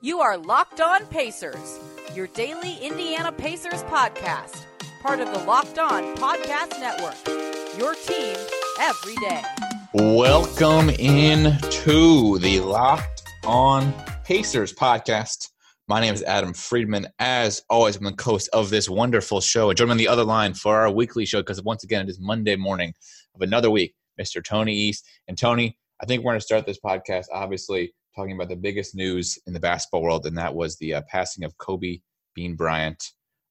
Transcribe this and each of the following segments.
You are Locked On Pacers, your daily Indiana Pacers podcast, part of the Locked On Podcast Network. Your team every day. Welcome in to the Locked On Pacers podcast. My name is Adam Friedman. As always, I'm the host of this wonderful show. Join me on the other line for our weekly show because once again, it is Monday morning of another week. Mr. Tony East. And Tony, I think we're going to start this podcast, obviously, talking about the biggest news in the basketball world, and that was the uh, passing of Kobe Bean Bryant.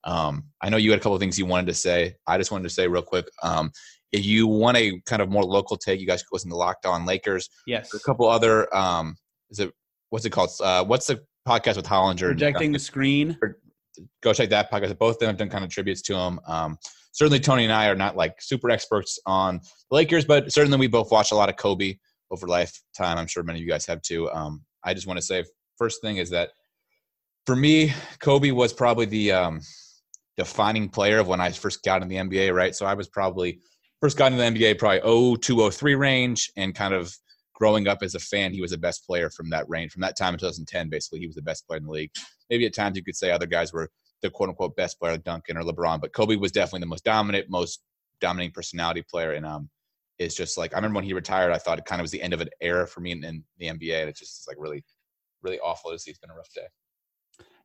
Um, I know you had a couple of things you wanted to say. I just wanted to say real quick. Um, if you want a kind of more local take, you guys could listen to Locked On Lakers. Yes. A couple other, um, is it, what's it called? Uh, what's the podcast with Hollinger? Projecting the screen. Go check that podcast. Both of them have done kind of tributes to him. Um, certainly Tony and I are not like super experts on the Lakers, but certainly we both watch a lot of Kobe over lifetime. I'm sure many of you guys have too. Um, I just want to say first thing is that for me, Kobe was probably the um, defining player of when I first got in the NBA. Right, so I was probably first got into the NBA probably 02, 03 range, and kind of growing up as a fan, he was the best player from that range. From that time in 2010, basically, he was the best player in the league. Maybe at times you could say other guys were the quote unquote best player, Duncan or LeBron, but Kobe was definitely the most dominant, most dominating personality player. And um, it's just like I remember when he retired, I thought it kind of was the end of an era for me in, in the NBA. And it's just like really, really awful to see. It's been a rough day.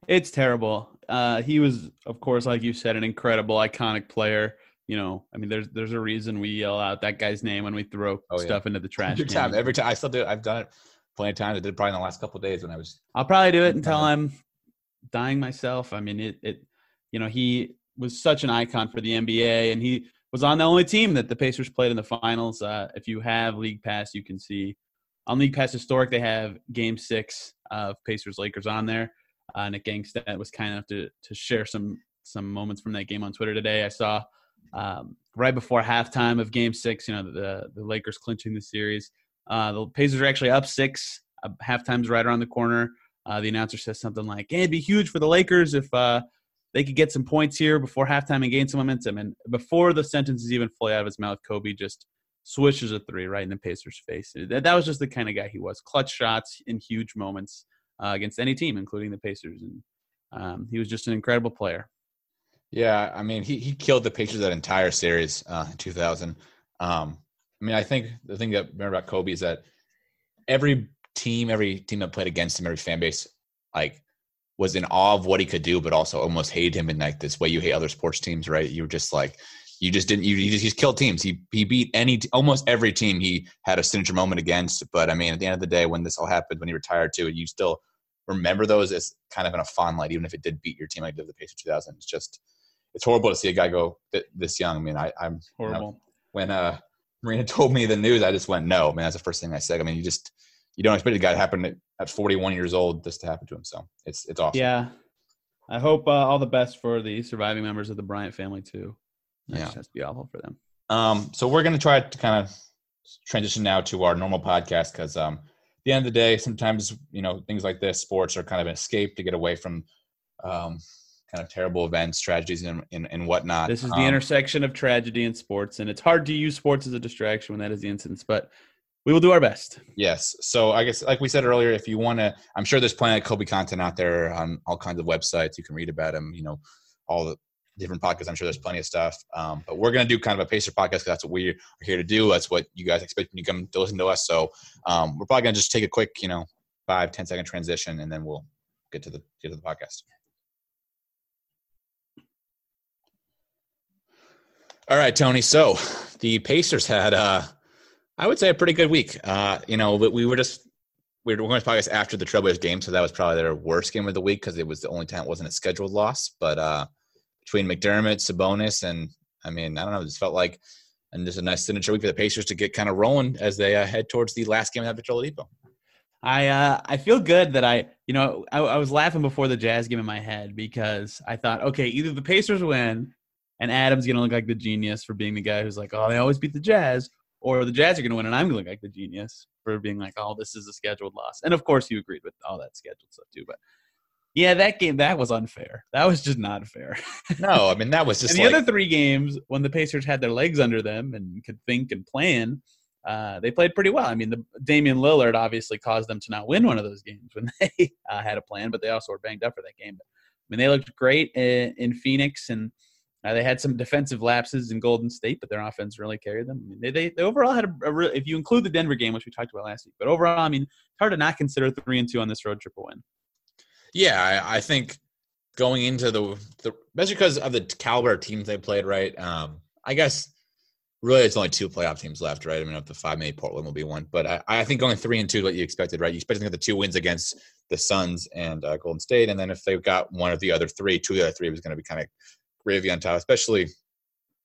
It's terrible. Uh, he was, of course, like you said, an incredible, iconic player. You know, I mean, there's there's a reason we yell out that guy's name when we throw Oh, yeah. stuff into the trash Every time, every time I still do it. I've done it plenty of times. I did it probably in the last couple of days when I was. I'll probably do it until I'm dying myself. I mean, it, it, you know, he was such an icon for the NBA, and he was on the only team that the Pacers played in the finals. Uh, if you have League Pass, you can see on League Pass Historic they have Game Six of Pacers Lakers on there. Uh, Nick Gangstead was kind enough to to share some some moments from that game on Twitter today. I saw um, right before halftime of Game Six, you know, the the Lakers clinching the series. Uh, the Pacers are actually up six. Uh, halftime's right around the corner. Uh, the announcer says something like, hey, "It'd be huge for the Lakers if uh, they could get some points here before halftime and gain some momentum." And before the sentence is even fully out of his mouth, Kobe just swishes a three right in the Pacers' face. That, that was just the kind of guy he was. Clutch shots in huge moments uh, against any team, including the Pacers, and um, he was just an incredible player. Yeah, I mean, he he killed the Pacers that entire series uh, in 2000. Um, I mean, I think the thing that I remember about Kobe is that every team, every team that played against him, every fan base, like, was in awe of what he could do, but also almost hated him in like this way you hate other sports teams, right? You were just like, you just didn't, you, you just, he's killed teams. He he beat any, almost every team he had a signature moment against. But I mean, at the end of the day, when this all happened, when he retired too, you still remember those as kind of in a fond light, even if it did beat your team like did the Pacers 2000. It's just, it's horrible to see a guy go th- this young. I mean, I, I'm you know, Horrible. when uh Marina told me the news, I just went, no, man, that's the first thing I said. I mean, you just you don't expect a guy to happen at, at 41 years old this to happen to him. So it's it's awesome. Yeah. I hope uh, all the best for the surviving members of the Bryant family too. That Yeah. just has to be awful for them. Um, so we're gonna try to kind of transition now to our normal podcast because um, at the end of the day, sometimes you know things like this, sports are kind of an escape to get away from um, kind of terrible events, tragedies, and and, and whatnot. This is the Um, intersection of tragedy and sports, and it's hard to use sports as a distraction when that is the instance, but we will do our best. Yes. So I guess, like we said earlier, if you want to, I'm sure there's plenty of Kobe content out there on all kinds of websites. You can read about him. You know, all the different podcasts. I'm sure there's plenty of stuff. Um, but we're gonna do kind of a pacer podcast because that's what we are here to do. That's what you guys expect when you come to listen to us. So um, we're probably gonna just take a quick, you know, five ten second transition, and then we'll get to the get to the podcast. All right, Tony. So the Pacers had, uh, I would say, a pretty good week. Uh, you know, we were just we were going to podcast after the Trailblazers game, so that was probably their worst game of the week because it was the only time it wasn't a scheduled loss. But uh, between McDermott, Sabonis, and I mean, I don't know, it just felt like and just a nice signature week for the Pacers to get kind of rolling as they uh, head towards the last game of the Oladipo. I uh, I feel good that I you know I, I was laughing before the Jazz game in my head because I thought okay either the Pacers win and Adam's gonna look like the genius for being the guy who's like oh they always beat the Jazz or the Jazz are gonna win and I'm look like the genius for being like oh this is a scheduled loss and of course you agreed with all that scheduled stuff too but yeah that game that was unfair that was just not fair No, I mean that was just and the like, other three games when the Pacers had their legs under them and could think and plan uh, they played pretty well. I mean, the Damian Lillard obviously caused them to not win one of those games when they uh, had a plan, but they also were banged up for that game. But, I mean, they looked great in, in Phoenix, and uh, they had some defensive lapses in Golden State, but their offense really carried them. I mean, they, they, they overall had a, a real, if you include the Denver game, which we talked about last week, but overall, I mean, it's hard to not consider three and two on this road trip a win. Yeah, I, I think going into the, the especially because of the caliber of teams they played, right? Um, I guess really it's only two playoff teams left, right? I mean, up to five, maybe Portland will be one. But I, I think going three and two is what you expected, right? You expected to get the two wins against the Suns and uh, Golden State, and then if they've got one of the other three, two of the other three was going to be kind of gravy on top. Especially,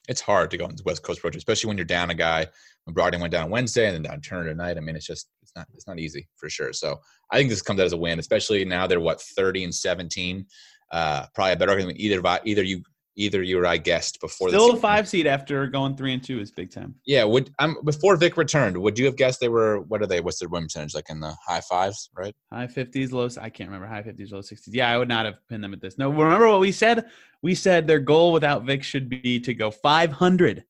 it's hard to go on the West Coast road, especially when you're down a guy. When Brogdon went down Wednesday and then down Turner tonight, I mean, it's just it's not it's not easy for sure. So I think this comes out as a win, especially now they're what thirty and seventeen. Uh, probably a better argument either either you either you or I guessed before. Still a five seed after going three and two is big time. Yeah, would I'm before Vic returned? Would you have guessed they were? What are they? What's their win percentage? Like in the high fives, right? High fifties, low. I can't remember high fifties, low sixties. Yeah, I would not have pinned them at this. No, remember what we said? We said their goal without Vic should be to go five hundred.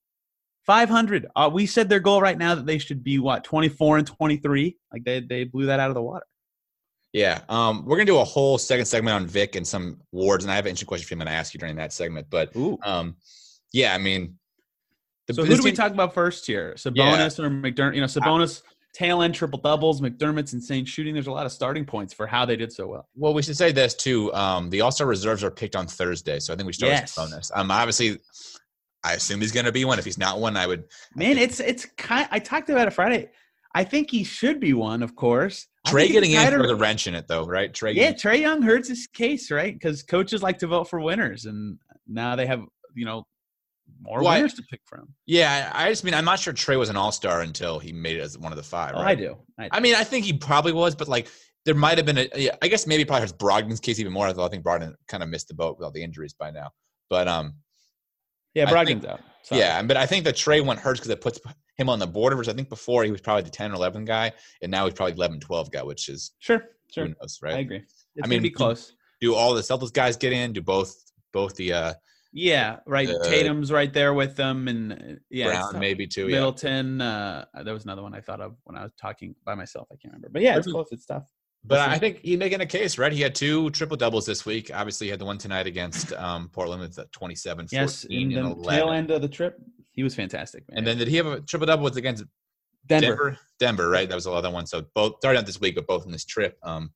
500. Uh, we said their goal right now that they should be what 24 and 23. Like they they blew that out of the water. Yeah, um, we're gonna do a whole second segment on Vic and some wards, and I have an interesting question for you. I'm gonna ask you during that segment, but um, yeah, I mean, the, so who do we talk about first here? Sabonis yeah. or McDermott? You know, Sabonis tail end triple doubles, McDermott's insane shooting. There's a lot of starting points for how they did so well. Well, we should say this too. Um, the All Star reserves are picked on Thursday, so I think we start yes. with Sabonis. Um, obviously, I assume he's going to be one. If he's not one, I would. Man, it's it's kind. I talked about it Friday. I think he should be one, of course. Trae getting in for the wrench in it, though, right? Trae. Yeah, Trae Young hurts his case, right? Because coaches like to vote for winners, and now they have you know more well, winners to pick from. Yeah, I just mean I'm not sure Trae was an All Star until he made it as one of the five. Oh. I, do. I do. I mean, I think he probably was, but like there might have been a. Yeah, I guess maybe probably his Brogdon's case even more. I think Brogdon kind of missed the boat with all the injuries by now. But um, yeah, Brogdon's out. Sorry. Yeah, but I think the Trae one hurts because it puts him on the border. Which I think before he was probably the 10 or 11 guy, and now he's probably 11, 12 guy, which is sure, sure, knows, right? I agree. It's I mean, be close. Do, do all the Celtics guys get in? Do both both the uh yeah, right. The, Tatum's right there with them, and yeah, Brown maybe too. Middleton. Yeah. Uh, there was another one I thought of when I was talking by myself. I can't remember, but yeah, it's close. It's tough. But I think he's making a case, right? He had two triple doubles this week. Obviously, he had the one tonight against um, Portland with 27, yes, in the 11. tail end of the trip. He was fantastic, man. And then did he have a triple double against Denver? Denver, Denver right? That was the other one. So both started out this week, but both in this trip. Um,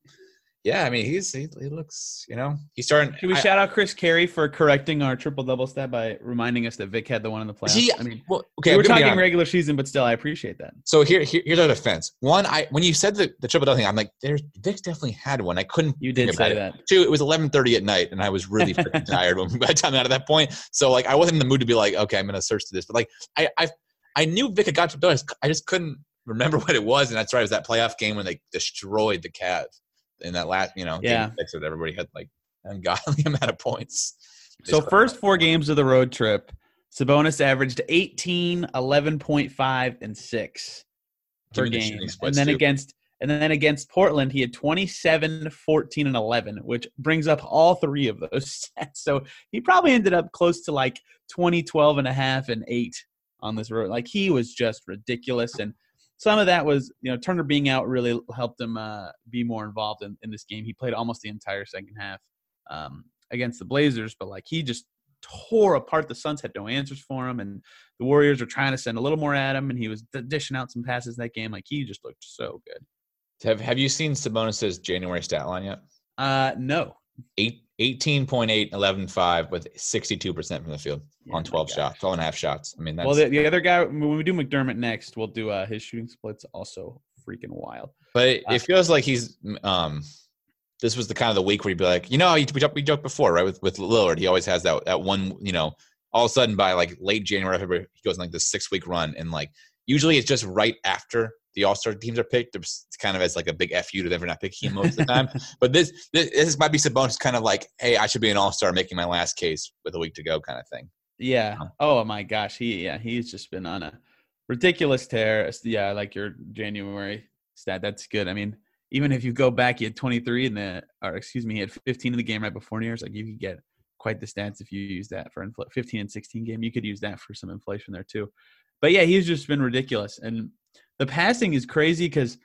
yeah, I mean, he's he, he looks, you know, he's starting. Should we I, shout out Chris Carey for correcting our triple double stat by reminding us that Vic had the one in the playoffs? He, I mean, well, okay, we're talking regular season, but still, I appreciate that. So here, here here's our defense. One, I when you said the, the triple double thing, I'm like, there's Vic's definitely had one. I couldn't. You did say that. It. Two, it was 11:30 at night, and I was really freaking tired when by the time out of that point. So like, I wasn't in the mood to be like, okay, I'm gonna search to this, but like, I I I knew Vic had got to double. I just couldn't remember what it was, and that's right. It was that playoff game when they destroyed the Cavs in that last, you know, yeah, six that everybody had like ungodly amount of points. So first four games of the road trip, Sabonis averaged 18, 11.5, and six per game. and then too. against and then against Portland, he had 27, 14, and 11, which brings up all three of those stats. So he probably ended up close to like 20, 12 and a half, and eight on this road. Like he was just ridiculous. And some of that was, you know, Turner being out really helped him uh, be more involved in, in this game. He played almost the entire second half um, against the Blazers, but like he just tore apart. The Suns had no answers for him, and the Warriors were trying to send a little more at him, and he was dishing out some passes that game. Like he just looked so good. Have Have you seen Sabonis's January stat line yet? Uh, no. Eight, 18.8, 11.5 with 62% from the field yeah, on 12 shots, 12 and a half shots. I mean, that's. Well, the, the, other guy, when we do McDermott next, we'll do uh, his shooting splits also freaking wild. But it, uh, it feels like he's. um This was the kind of the week where you'd be like, you know, we joked, we joked before, right? With with Lillard, he always has that that one, you know, all of a sudden by like late January, February, he goes on like this six week run, and like usually it's just right after the All Star teams are picked. It's kind of as like a big fu to them for not picking him most of the time. but this, this, this might be Sabonis kind of like, hey, I should be an All Star, making my last case with a week to go, kind of thing. Yeah. Um, oh my gosh, he yeah he's just been on a ridiculous tear. Yeah, like your January stat. That's good. I mean, even if you go back, he had 23 in the, or excuse me, he had 15 in the game right before New Year's. Like you could get quite the stats if you use that for infl- 15 and 16 game. You could use that for some inflation there too. But yeah, he's just been ridiculous. And the passing is crazy because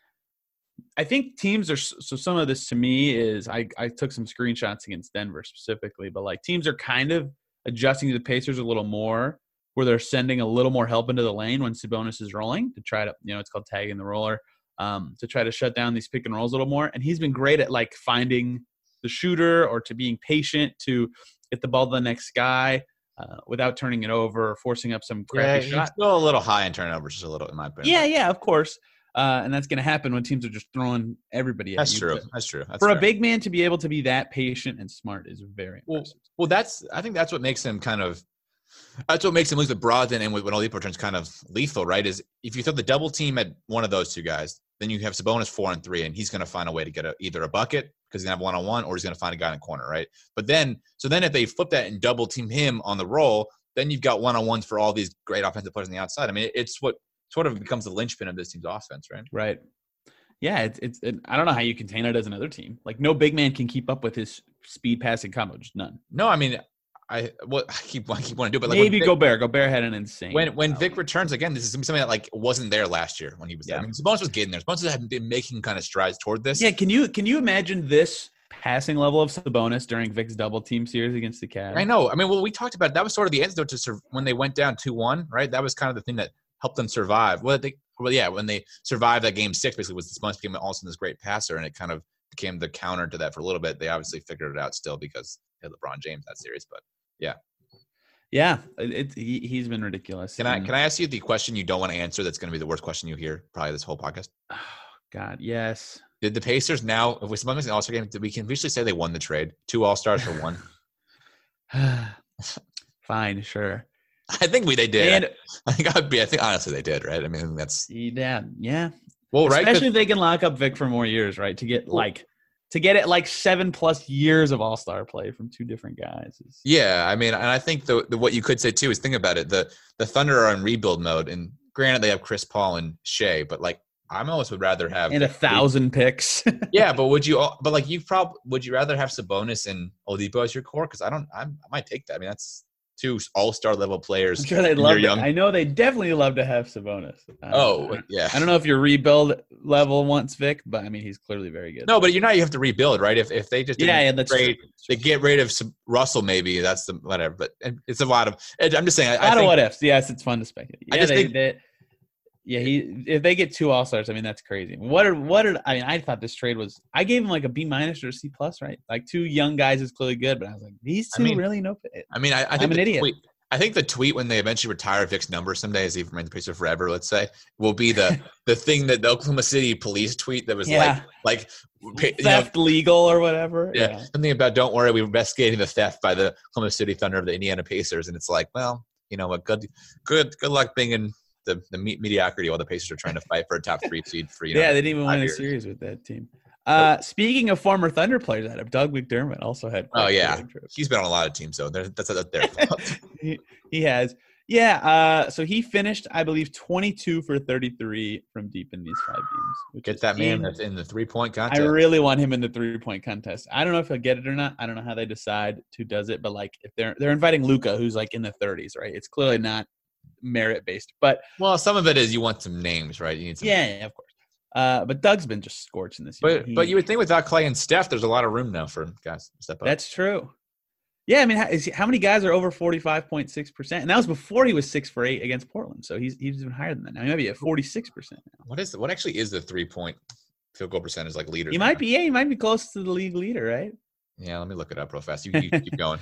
I think teams are so some of this to me is I, I took some screenshots against Denver specifically, but like teams are kind of adjusting to the Pacers a little more where they're sending a little more help into the lane when Sabonis is rolling to try to, you know, it's called tagging the roller, um, to try to shut down these pick and rolls a little more. And he's been great at like finding the shooter or to being patient to get the ball to the next guy uh, without turning it over or forcing up some crappy yeah, shot. Still a little high in turnovers, just a little in my opinion. Yeah, yeah, of course. Uh, and that's going to happen when teams are just throwing everybody at That's you. true. That's true. That's For fair. a big man to be able to be that patient and smart is very Well, impressive. Well, that's I think that's what makes him kind of that's what makes him look with Brogdon and with when Oladipo returns kind of lethal, right? Is if you throw the double team at one of those two guys, then you have Sabonis four and three, and he's going to find a way to get a, either a bucket because he's going to have one on one, or he's going to find a guy in the corner, right? But then, so then if they flip that and double team him on the roll, then you've got one on ones for all these great offensive players on the outside. I mean, it's what sort of becomes the linchpin of this team's offense, right? Right. Yeah, it's it's. It, I don't know how you contain it as another team. Like no big man can keep up with his speed passing combo. Just none. No, I mean, I what I keep I keep wanting to do, it, but like Maybe Vic- Gobert. Gobert had an insane. when when. Vic returns again, this is something that like wasn't there last year when he was there. Yeah. I mean, Sabonis was getting there. Sabonis had been making kind of strides toward this. Yeah, can you can you imagine this passing level of Sabonis during Vic's double team series against the Cavs? I know. I mean, well, we talked about it. that was sort of the antidote to sur- when they went down two one, right? That was kind of the thing that helped them survive. Well, they, well, yeah, when they survived that game six, basically was Sabonis became also this great passer, and it kind of became the counter to that for a little bit. They obviously figured it out still because had LeBron James that series. But Yeah, it, it, he he's been ridiculous. can I can I ask you the question you don't want to answer? That's going to be the worst question you hear probably this whole podcast. Oh, God, yes. Did the Pacers now, if we Sabonis in the All Star game, did we can officially say they won the trade? Two All Stars for one. Fine, sure. I think we they did. And I think I'd be. I think honestly they did. Right. I mean that's yeah, yeah. well right, Especially if they can lock up Vic for more years, right? To get like to get it like seven plus years of All Star play from two different guys. Is, Yeah, I mean, and I think the, the what you could say too is think about it. The the Thunder are in rebuild mode, and granted they have Chris Paul and Shea, but like I'm almost would rather have and a thousand picks. Yeah, but would you? But like you probably would you rather have Sabonis and Oladipo as your core? Because I don't. I'm, I might take that. I mean, that's two All Star level players. I'm sure they'd love. young. I know they definitely love to have Sabonis. Um, Oh yeah. I don't know if your rebuild level wants Vic, but I mean he's clearly very good. No, but you know you have to rebuild, right? If if they just yeah, yeah, that's trade, they get rid of Russell, maybe that's the whatever. But it's a lot of. I'm just saying. I, A I lot of think, what ifs. Yes, it's fun to speculate. I Yeah, just they, think- they- yeah, he if they get two all stars, I mean that's crazy. What are what are I mean? I thought this trade was. I gave him like a B minus or a C plus, right? Like two young guys is clearly good, but I was like, these I two mean, really no. I mean, I, I I'm an idiot. Tweet, I think the tweet when they eventually retire Vic's number someday, as he remains the Pacer forever, let's say, will be the the thing that the Oklahoma City police tweet that was Yeah, like like you know, theft legal or whatever. yeah, something about don't worry, we're investigating the theft by the Oklahoma City Thunder of the Indiana Pacers, and it's like, well, you know what, good good good luck being in the the me- mediocrity while the Pacers are trying to fight for a top three seed for you know. yeah, they didn't even win a series with that team. Uh, speaking of former Thunder players, Adam Doug McDermott also had. Oh, yeah. He's been on a lot of teams though. That's that's their fault. he, he has. Yeah, uh, so he finished, I believe, 22 for 33 from deep in these five games. Get that man in- that's in the three point contest. I really want him in the three point contest. I don't know if he'll get it or not. I don't know how they decide who does it, but like if they're they're inviting Luka, who's like in the 30s, right? It's clearly not merit based, but well, some of it is you want some names, right? You need some yeah, yeah, of course. Uh, but Doug's been just scorching this year. But but you would think without Clay and Steph, there's a lot of room now for guys to step up. That's true. Yeah, I mean, how, is he, how many guys are over forty five point six percent? And that was before he was six for eight against Portland. So he's he's even higher than that now. He might be at forty six percent now. what is what actually is the three point field goal percentage like leader? He might be. Yeah, he might be close to the league leader, right? Yeah, let me look it up real fast. You, you keep going.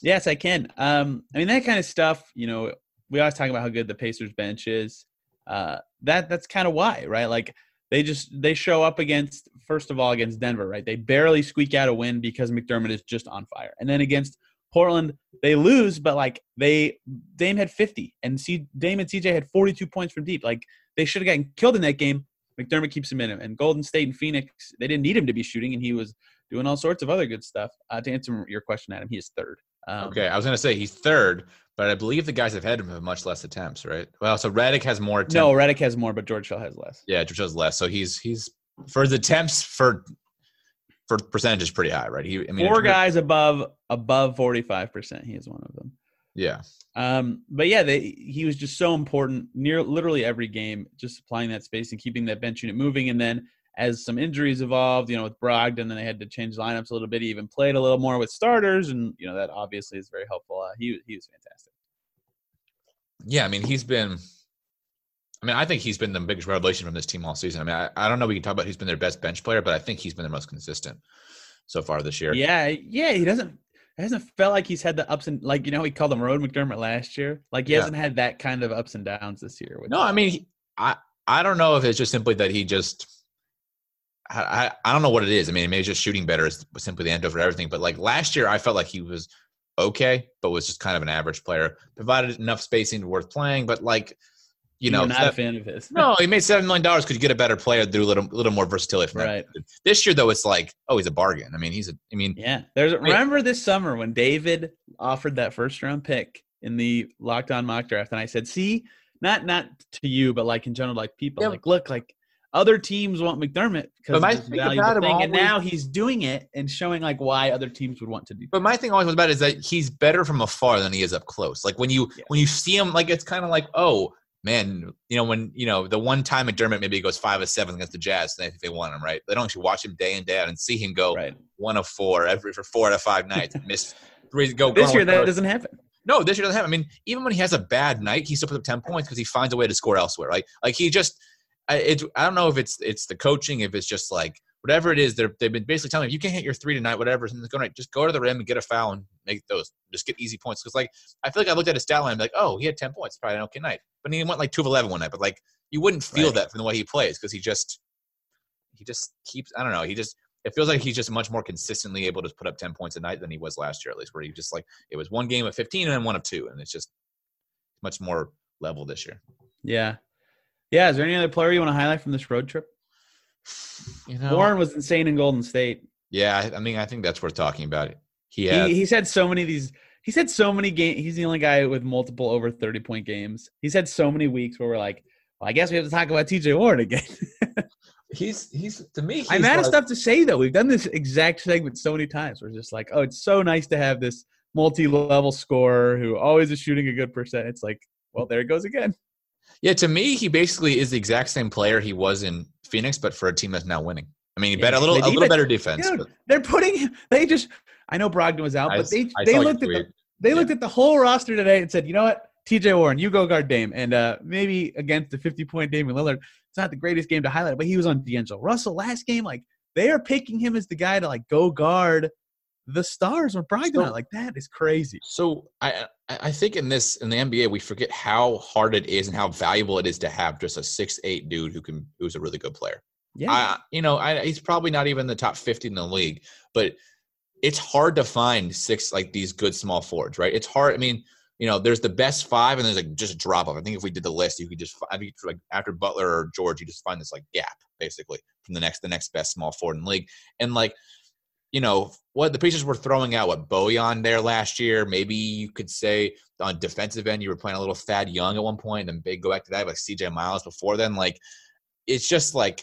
Yes, I can. Um, I mean that kind of stuff. You know, we always talk about how good the Pacers bench is. Uh, that that's kind of why, right? Like they just they show up against first of all against Denver, right? They barely squeak out a win because McDermott is just on fire, and then against Portland they lose, but like they Dame had 50 and C Dame and CJ had 42 points from deep. Like they should have gotten killed in that game. McDermott keeps him in him, and Golden State and Phoenix they didn't need him to be shooting, and he was doing all sorts of other good stuff. Uh, to answer your question, Adam, he is third. Um, Okay, I was gonna say he's third, but I believe the guys have had him have much less attempts, right? Well, so Redick has more attempts. No, Redick has more, but George Hill has less. yeah, George has less. So he's he's for his attempts for for percentage is pretty high, right? He I mean Four guys above above forty five percent. He is one of them. Yeah. Um, but yeah, they, he was just so important near literally every game, just supplying that space and keeping that bench unit moving. And then as some injuries evolved, you know, with Brogdon, then they had to change lineups a little bit. He even played a little more with starters, and you know that obviously is very helpful. Uh, he he was fantastic. Yeah, I mean he's been. I mean, I think he's been the biggest revelation from this team all season. I mean, I, I don't know. We can talk about who's been their best bench player, but I think he's been the most consistent so far this year. Yeah, yeah, he doesn't it hasn't felt like he's had the ups and like you know he called him Road McDermott last year. Like he yeah. hasn't had that kind of ups and downs this year. no, I mean, he, I I don't know if it's just simply that he just. I, I don't know what it is. I mean, maybe just shooting better is simply the end for everything. But like last year, I felt like he was okay, but was just kind of an average player. Provided enough spacing to worth playing, but like you know, not that, a fan of his. no, he made seven million dollars. Could you get a better player through a little, little more versatility from right. that? This year, though, it's like, oh, he's a bargain. I mean, he's a. I mean, yeah. There's remember this summer when David offered that first round pick in the Locked On mock draft, and I said, see, not not to you, but like in general, like people, yeah. like look, like other teams want McDermott because my thing about him thing, always, and now he's doing it and showing like why other teams would want to do. But my thing always was about is that he's better from afar than he is up close. Like when you yeah. when you see him, like it's kind of like, oh man, you know, when you know the one time McDermott maybe goes five of seven against the Jazz, and they they want him, right? They don't actually watch him day in day out and see him go right. one of four every for four out of five nights, miss three. Go this year that doesn't happen. No, this year doesn't happen. I mean, even when he has a bad night, he still puts up ten points because he finds a way to score elsewhere. Right? Like he just, it's I don't know if it's it's the coaching, if it's just like whatever it is, they're, they've been basically telling him, you can't hit your three tonight, whatever. And going just go to the rim and get a foul and make those, just get easy points. Because like I feel like I looked at his stat line, and be like, oh, he had ten points, probably an okay night. But he went like two of eleven one night. But like you wouldn't feel right. that from the way he plays because he just he just keeps. I don't know. He just it feels like he's just much more consistently able to put up ten points a night than he was last year, at least. Where he just like it was one game of fifteen and then one of two, and it's just much more level this year. Yeah, yeah. Is there any other player you want to highlight from this road trip? You know, Warren was insane in Golden State. Yeah, I mean, I think that's worth talking about. He had, he, he's had so many of these. He's had so many games. He's the only guy with multiple over thirty point games. He's had so many weeks where we're like, well, I guess we have to talk about T.J. Warren again. he's he's to me. He's I'm out like, of stuff to say though. We've done this exact segment so many times. We're just like, oh, it's so nice to have this multi-level scorer who always is shooting a good percent. It's like, well, there it goes again. Yeah, to me, he basically is the exact same player he was in Phoenix, but for a team that's now winning. I mean, he yeah, bet a little a little better defense. Dude, they're putting him. They just. I know Brogdon was out, I, but they they looked at the they yeah. looked at the whole roster today and said, you know what, T.J. Warren, you go guard Dame, and uh, maybe against the fifty point Damian Lillard, it's not the greatest game to highlight, but he was on D'Angelo Russell last game. Like they are picking him as the guy to like go guard the stars when Brogdon so, like that is crazy. So I I think in this in the NBA we forget how hard it is and how valuable it is to have just a six eight dude who can who's a really good player. Yeah, I, you know, I, he's probably not even the top fifty in the league, but it's hard to find six like these good small forwards, right? It's hard. I mean, you know, there's the best five, and there's like just a drop off. I think if we did the list, you could just I mean, like after Butler or George, you just find this like gap basically from the next the next best small forward in the league, and like you know, what the Pacers were throwing out, what Bojan there last year. Maybe you could say on defensive end, you were playing a little Thad Young at one point, and then big go back to that, like CJ Miles before then. Like, it's just like,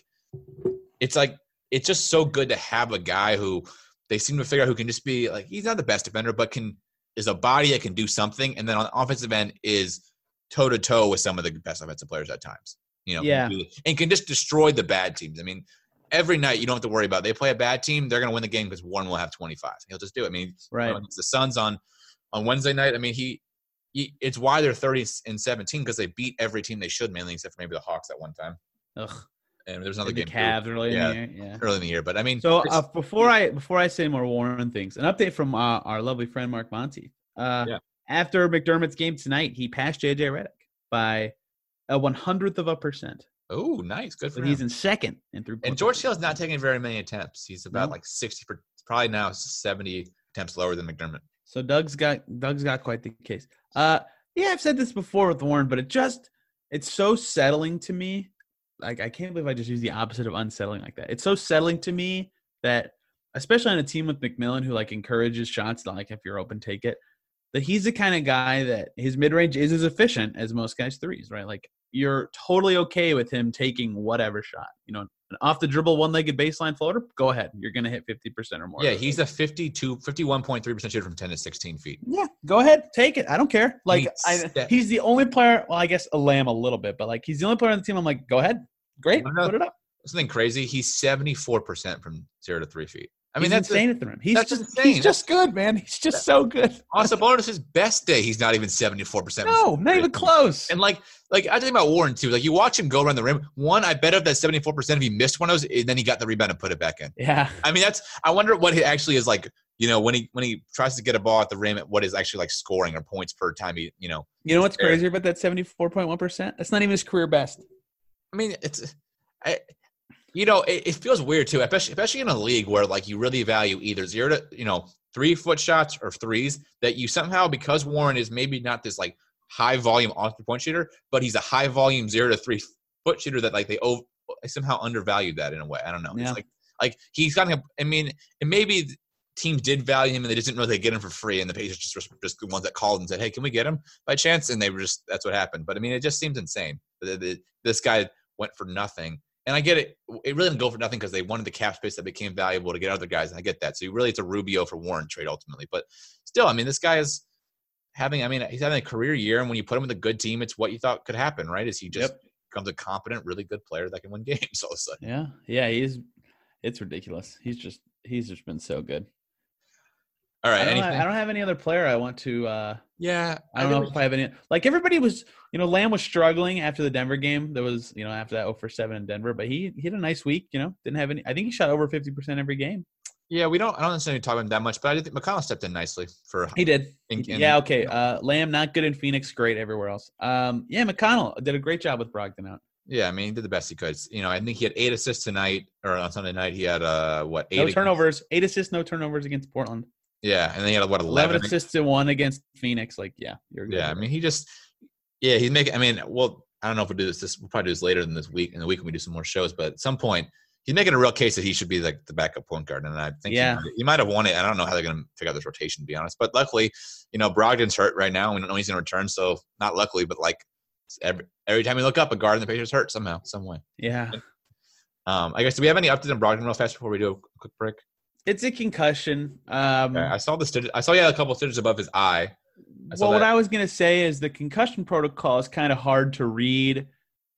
it's like, it's just so good to have a guy who they seem to figure out who can just be like, he's not the best defender, but can, is a body that can do something. And then on the offensive end is toe to toe with some of the best offensive players at times, you know, yeah. and can just destroy the bad teams. I mean, every night you don't have to worry about. It. They play a bad team, they're going to win the game because one will have 25. He'll just do it. I mean, right. You know, the Suns on on Wednesday night. I mean, he, he it's why they're 30 and 17 because they beat every team they should, mainly except for maybe the Hawks at one time. Ugh. And there's another the game. Cavs early yeah, in the year. Yeah, early in the year. But I mean, so uh, before I before I say more Warren things, an update from uh, our lovely friend Mark Montieth. Uh, yeah. After McDermott's game tonight, he passed JJ Redick by a one hundredth of a percent. Oh, nice. Good for but him. He's in second and through. And George Hill's not taking very many attempts. He's about no. like 60 per, probably now 70 attempts lower than McDermott. So Doug's got Doug's got quite the case. Uh yeah, I've said this before with Warren, but it just it's so settling to me. Like I can't believe I just used the opposite of unsettling like that. It's so settling to me that especially on a team with McMillan who like encourages shots, like if you're open, take it. That he's the kind of guy that his mid range is as efficient as most guys' threes, right? Like you're totally okay with him taking whatever shot. You know, an off the dribble one legged baseline floater, go ahead. You're going to hit 50% or more. Yeah, he's a 52, 51.3% shooter from 10 to 16 feet. Yeah, go ahead, take it. I don't care. Like He's I, he's the only player. Well, I guess a lamb a little bit, but like he's the only player on the team. I'm like, go ahead, great, put it up. Something crazy. He's 74% from zero to three feet. I mean, he's that's insane at the rim. He's just insane. he's just good, man. He's just so good. on Sabonis' best day, he's not even 74%. No, not even close. And like, like I think about Warren too. Like you watch him go around the rim. One, I bet of that seventy four percent, if he missed one of those, and then he got the rebound and put it back in. yeah, I mean, that's. I wonder what he actually is like. You know, when he when he tries to get a ball at the rim, what is actually like scoring or points per time he. You know, you know what's Fair. crazy about that 74.1 percent? That's not even his career best. I mean, it's. I, you know, it, it feels weird too, especially especially in a league where like you really value either zero to you know three foot shots or threes. That you somehow because Warren is maybe not this like high volume off the point shooter, but he's a high volume zero to three foot shooter that like they over, somehow undervalued that in a way. I don't know. Yeah. It's like like he's got. I mean, and maybe teams did value him and they just didn't know they get him for free, and the Pacers just were just the ones that called and said, "Hey, can we get him by chance?" And they were just that's what happened. But I mean, it just seems insane. This guy went for nothing. And I get it. It really didn't go for nothing because they wanted the cap space that became valuable to get other guys. And I get that. So really, it's a Rubio for Warren trade ultimately. But still, I mean, this guy is having. I mean, he's having a career year, and when you put him with a good team, it's what you thought could happen, right? Is he just becomes a competent, really good player that can win games all of a sudden? Yeah, yeah, he's. It's ridiculous. He's just he's just been so good. All right. I don't, anything? I don't have any other player I want to. uh yeah. I don't know if I have any. Like everybody was, you know, Lamb was struggling after the Denver game. There was, you know, after that 0 for 7 in Denver, but he, he had a nice week. You know, didn't have any. I think he shot over 50% every game. Yeah, we don't. I don't necessarily talk about him that much, but I did think McConnell stepped in nicely for. He did. in- in- yeah, okay. Uh Lamb not good in Phoenix, great everywhere else. Um yeah, McConnell did a great job with Brogdon out. Yeah, I mean, he did the best he could. You know, I think he had eight assists tonight, or on Sunday night he had uh what eight No against- turnovers, eight assists, no turnovers against Portland. Yeah, and then he had what 11 eleven. assists to one against Phoenix. Like, yeah, you're good. Yeah, I mean, he just, yeah, he's making. I mean, well, I don't know if we'll do this. This we'll probably do this later in this week. In the week when we do some more shows, but at some point, he's making a real case that he should be like the backup point guard. And I think Yeah. he, might, he might have won it. I don't know how they're going to figure out this rotation, to be honest. But luckily, you know, Brogdon's hurt right now. And we don't know he's going to return. So not luckily, but like every every time you look up, a guard in the Pacers hurt somehow, some way. yeah. Um, I guess do we have any updates on Brogdon real fast before we do a quick break? It's a concussion. Um Okay, I saw the stitches. I saw he had a couple stitches above his eye. I well, what. I was gonna say is the concussion protocol is kind of hard to read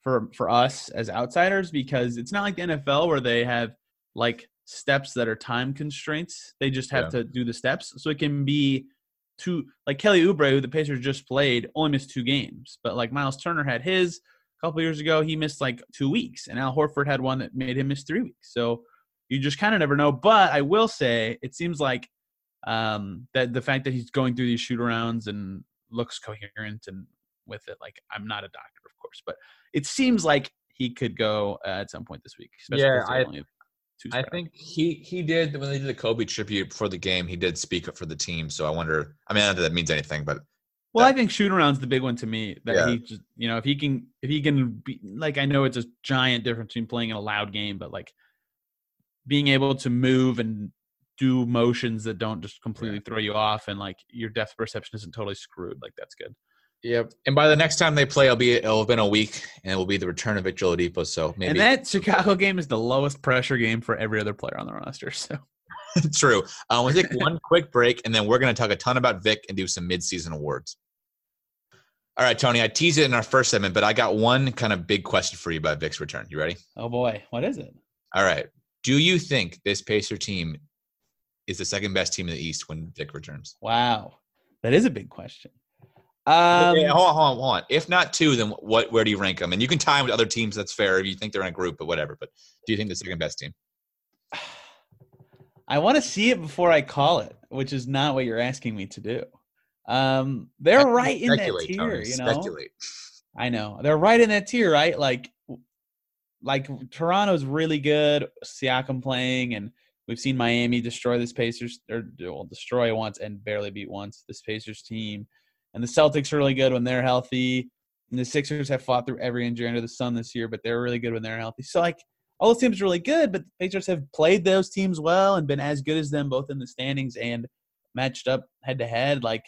for for us as outsiders because it's not like the NFL where they have like steps that are time constraints. They just have to do the steps, so it can be two. Like Kelly Oubre, who the Pacers just played, only missed two games, but like Miles Turner had his a couple years ago, he missed like two weeks, and Al Horford had one that made him miss three weeks. So you just kind of never know. But I will say, it seems like um, that the fact that he's going through these shoot arounds and looks coherent and with it, like I'm not a doctor, of course, but it seems like he could go uh, at some point this week. Especially Yeah, I- I think he he did when they did the Kobe tribute before the game. He did speak up for the team. So I wonder. I mean, I don't know if that means anything, but Well, I think shoot around's the big one to me. That Yeah. he just, you know, if he can, if he can be like, I know it's a giant difference between playing in a loud game, but like being able to move and do motions that don't just completely throw you off, and like your depth perception isn't totally screwed. Like that's good. Yep. And by the next time they play, it'll be it'll have been a week, and it will be the return of Victor Oladipo. So maybe And that Chicago game is the lowest pressure game for every other player on the roster. So true. Um, we'll take one quick break, and then we're going to talk a ton about Vic and do some midseason awards. All right, Tony. I teased it in our first segment, but I got one kind of big question for you about Vic's return. You ready? oh boy, what is it? All right. Do you think this Pacer team is the second best team in the East when Vic returns? Wow, that is a big question. Um, hold on, hold on, hold on. If not two, then what? Where do you rank them? And you can tie them with other teams. That's fair if you think they're in a group, but whatever. But do you think the second best team? I want to see it before I call it, which is not what you're asking me to do. Um, they're right in that tier, Tony, you know. Speculate. I know they're right in that tier, right? Like, like Toronto's really good. Siakam playing, and we've seen Miami destroy this Pacers or well, destroy once and barely beat once this Pacers team. And the Celtics are really good when they're healthy. And the Sixers have fought through every injury under the sun this year, but they're really good when they're healthy. So like all those teams are really good, but the Pacers have played those teams well and been as good as them both in the standings and matched up head to head. Like,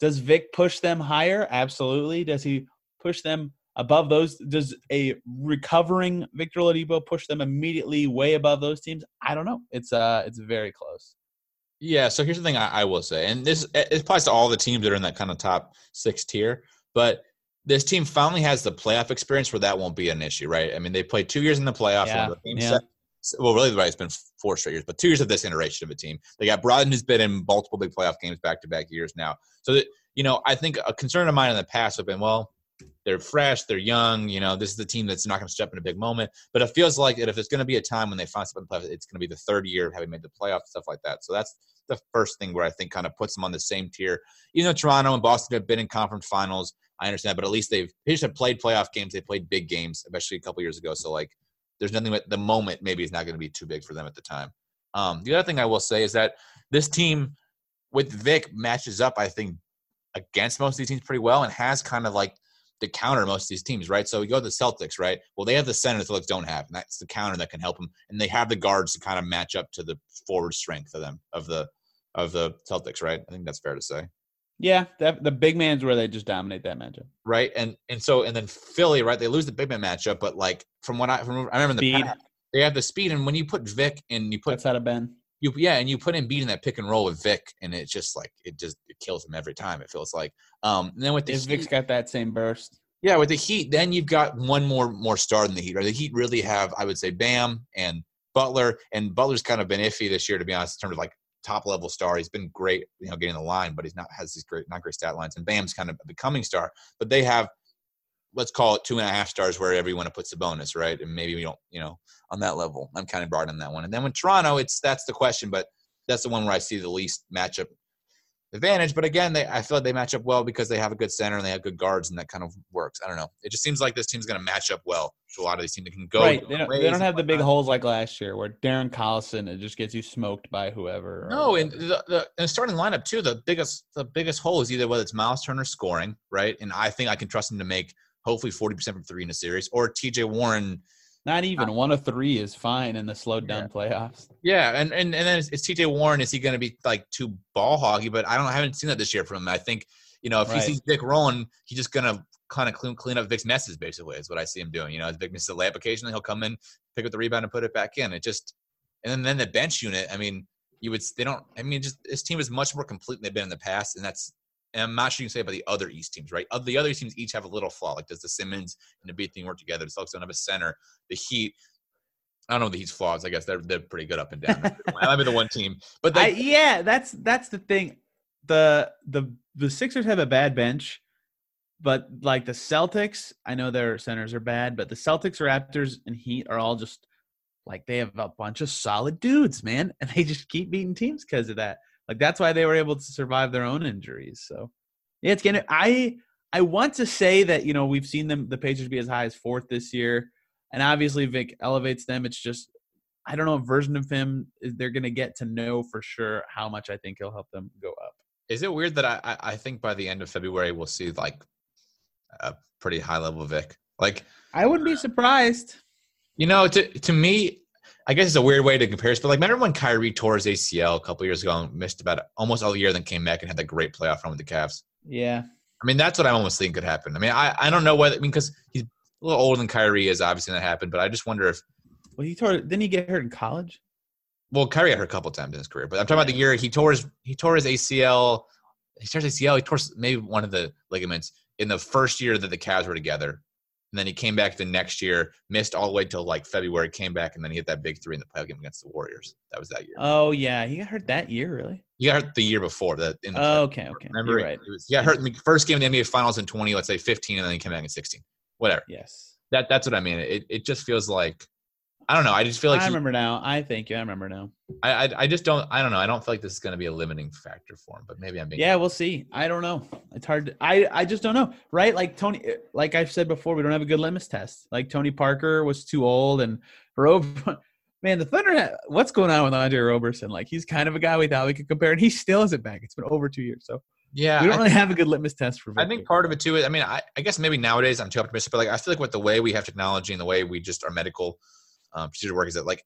does Vic push them higher? Absolutely. Does he push them above those. Does a recovering Victor Oladipo push them immediately way above those teams? I don't know. It's uh, it's very close. Yeah. So here's the thing I, I will say, and this it applies to all the teams that are in that kind of top six tier, but this team finally has the playoff experience where that won't be an issue, right? I mean, they played two years in the playoffs. Yeah, well, really, right, it's been four straight years, but two years of this iteration of a team. They got Brogdon, who's been in multiple big playoff games back to back years now. So that you know, I think a concern of mine in the past have been, well, they're fresh, they're young. You know, this is the team that's not going to step in a big moment. But it feels like if it's going to be a time when they find the playoffs, it's going to be the third year of having made the playoffs, stuff like that. So that's the first thing where I think kind of puts them on the same tier. Even though Toronto and Boston have been in conference finals, I understand, but at least they've they just have played playoff games. They played big games, especially a couple years ago. So like, there's nothing at the moment maybe is not going to be too big for them at the time. Um, the other thing I will say is that this team with Vic matches up, I think, against most of these teams pretty well and has kind of like the counter most of these teams, right? So you go to the Celtics, right? Well, they have the center the Celtics don't have, and that's the counter that can help them. And they have the guards to kind of match up to the forward strength of them of the of the Celtics, right? I think that's fair to say. Yeah, that, the big man's where they just dominate that matchup, right? And and so and then Philly, right? They lose the big man matchup, but like from what I from I remember the. Past, they have the speed, and when you put Vic and you put that's out of Ben. You yeah, and you put in beat in that pick and roll with Vic, and it's just like it just it kills him every time. It feels like. Um, and then with the Heat, Vic's got that same burst. Yeah, with the Heat, then you've got one more more star than the Heat. Or the Heat really have, I would say, Bam and Butler, and Butler's kind of been iffy this year, to be honest, in terms of like top level star. He's been great, you know, getting the line, but he's not has these great, not great stat lines. And Bam's kind of a becoming star, but they have, let's call it two and a half stars wherever you want to put the bonus, right? And maybe we don't, you know, on that level. I'm kind of broad on that one. And then with Toronto, it's that's the question, but that's the one where I see the least matchup advantage. But again, they I feel like they match up well because they have a good center and they have good guards, and that kind of works. I don't know. It just seems like this team's going to match up well to a lot of these teams that can go. Right. They don't, they don't have the big holes like last year where Darren Collison it just gets you smoked by whoever. No, and the, the and starting lineup too. The biggest the biggest hole is either whether it's Miles Turner scoring right, and I think I can trust him to make hopefully forty percent from three in a series, or T.J. Warren not even uh, one of three is fine in the slowed down yeah. playoffs. Yeah, and and and then it's, it's T.J. Warren. Is he going to be like too ball hoggy? But I don't. I haven't seen that this year from him. I think you know if right. he sees Vic rolling, he's just going to kind of clean clean up Vic's messes. Basically, is what I see him doing. You know, as Vic misses a layup occasionally, he'll come in, pick up the rebound, and put it back in. It just and then then the bench unit. I mean, you would they don't. I mean, just this team is much more complete than they've been in the past, and that's and I'm not sure you can say about the other East teams, right? Of the other teams each have a little flaw. Like does the Simmons and the B team work together? The Celtics don't have a center. The Heat, I don't know the Heat's flaws. I guess they're they're pretty good up and down. I might be the one team, but I, yeah, that's that's the thing. The the the Sixers have a bad bench, but like the Celtics, I know their centers are bad, but the Celtics, Raptors, and Heat are all just like they have a bunch of solid dudes, man, and they just keep beating teams because of that. Like that's why they were able to survive their own injuries. So yeah, it's gonna. I I want to say that you know we've seen them the Pacers be as high as fourth this year and obviously Vic elevates them. It's just I don't know what version of him they're to get to know for sure how much I think he'll help them go up. Is it weird that I I think by the end of February we'll see like a pretty high level Vic? Like I wouldn't be surprised. You know, to to me, I guess it's a weird way to compare this, but like remember when Kyrie tore his ACL a couple years ago and missed about almost all the year, then came back and had that great playoff run with the Cavs. Yeah. I mean, that's what I almost think could happen. I mean, I, I don't know whether I mean because he's a little older than Kyrie is. Obviously, that happened, but I just wonder if. Well, he tore. Didn't he get hurt in college? Well, Kyrie got hurt a couple times in his career, but I'm talking yeah. about the year he tore his he tore his ACL. He tore his ACL. He tore maybe one of the ligaments in the first year that the Cavs were together, and then he came back the next year, missed all the way till like February, came back, and then he hit that big three in the playoff game against the Warriors. That was that year. Oh yeah, he got hurt that year, really. He got hurt the year before that. In the oh, okay, okay. Remember, right. was, he got hurt in the first game of the NBA Finals in 20, let's say 15, and then he came back in 16. Whatever. Yes that that's what I mean. It it just feels like I don't know. I just feel like I remember he, now. I think you. I remember now. I, I, I just don't. I don't know. I don't feel like this is going to be a limiting factor for him. But maybe I'm being. Yeah, we'll see. I don't know. It's hard. To, I I just don't know. Right? Like Tony. Eh, like I've said before, we don't have a good litmus test. Like Tony Parker was too old, and Rob. Man, the Thunder. What's going on with Andre Roberson? Like he's kind of a guy we thought we could compare, and he still isn't back. It's been over two years. So yeah, we don't really have a good litmus test for. Victor. I think part of it too. Is, I mean, I, I guess maybe nowadays I'm too optimistic, but like I feel like with the way we have technology and the way we just our medical um, procedure work is that like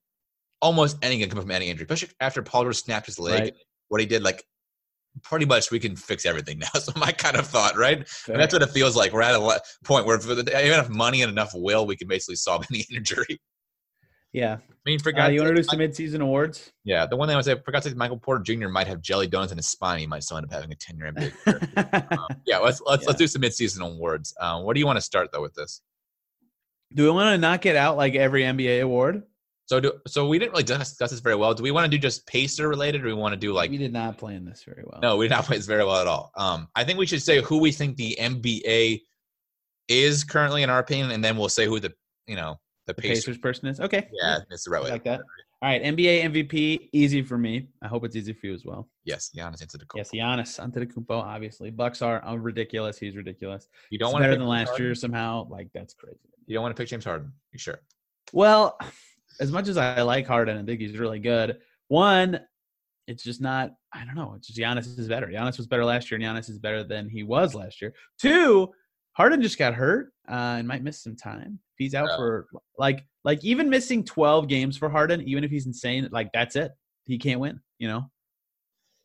almost any can come from any injury, especially after Paul George snapped his leg. Right. What he did, like pretty much we can fix everything now. So my kind of thought, right? And that's what it feels like. We're at a point where if we have enough money and enough will, we can basically solve any injury. Yeah. I mean, for Uh, you want to do some midseason awards? yeah, the one thing I would say, for God's sake, Michael Porter Jr. might have jelly donuts in his spine. He might still end up having a 10 year NBA career. Um, yeah, let's let's let's do some midseason awards. Um, where do you want to start though with this? Do we want to knock it out like every NBA award? So do so we didn't really discuss this very well. Do we want to do just Pacer related, or do we want to do like we did not plan this very well. no? We did not play this very well at all. Um, I think we should say who we think the NBA is currently in our opinion, and then we'll say who the you know the the Pacers. Pacers person is okay. Yeah, that's the right I way. like that. All right, NBA MVP, easy for me. I hope it's easy for you as well. Yes, Giannis into the Yes, Giannis Antetokounmpo, obviously. Bucks are uh, ridiculous. He's ridiculous. You don't He's want better than last year somehow. Like that's crazy. You don't want to pick James Harden. You sure? Well, as much as I like Harden and think he's really good, one, it's just not. I don't know. It's just Giannis is better. Giannis was better last year, and Giannis is better than he was last year. Two, Harden just got hurt uh, and might miss some time. If he's out Yeah. for like like even missing twelve games for Harden, even if he's insane, like that's it. He can't win. You know.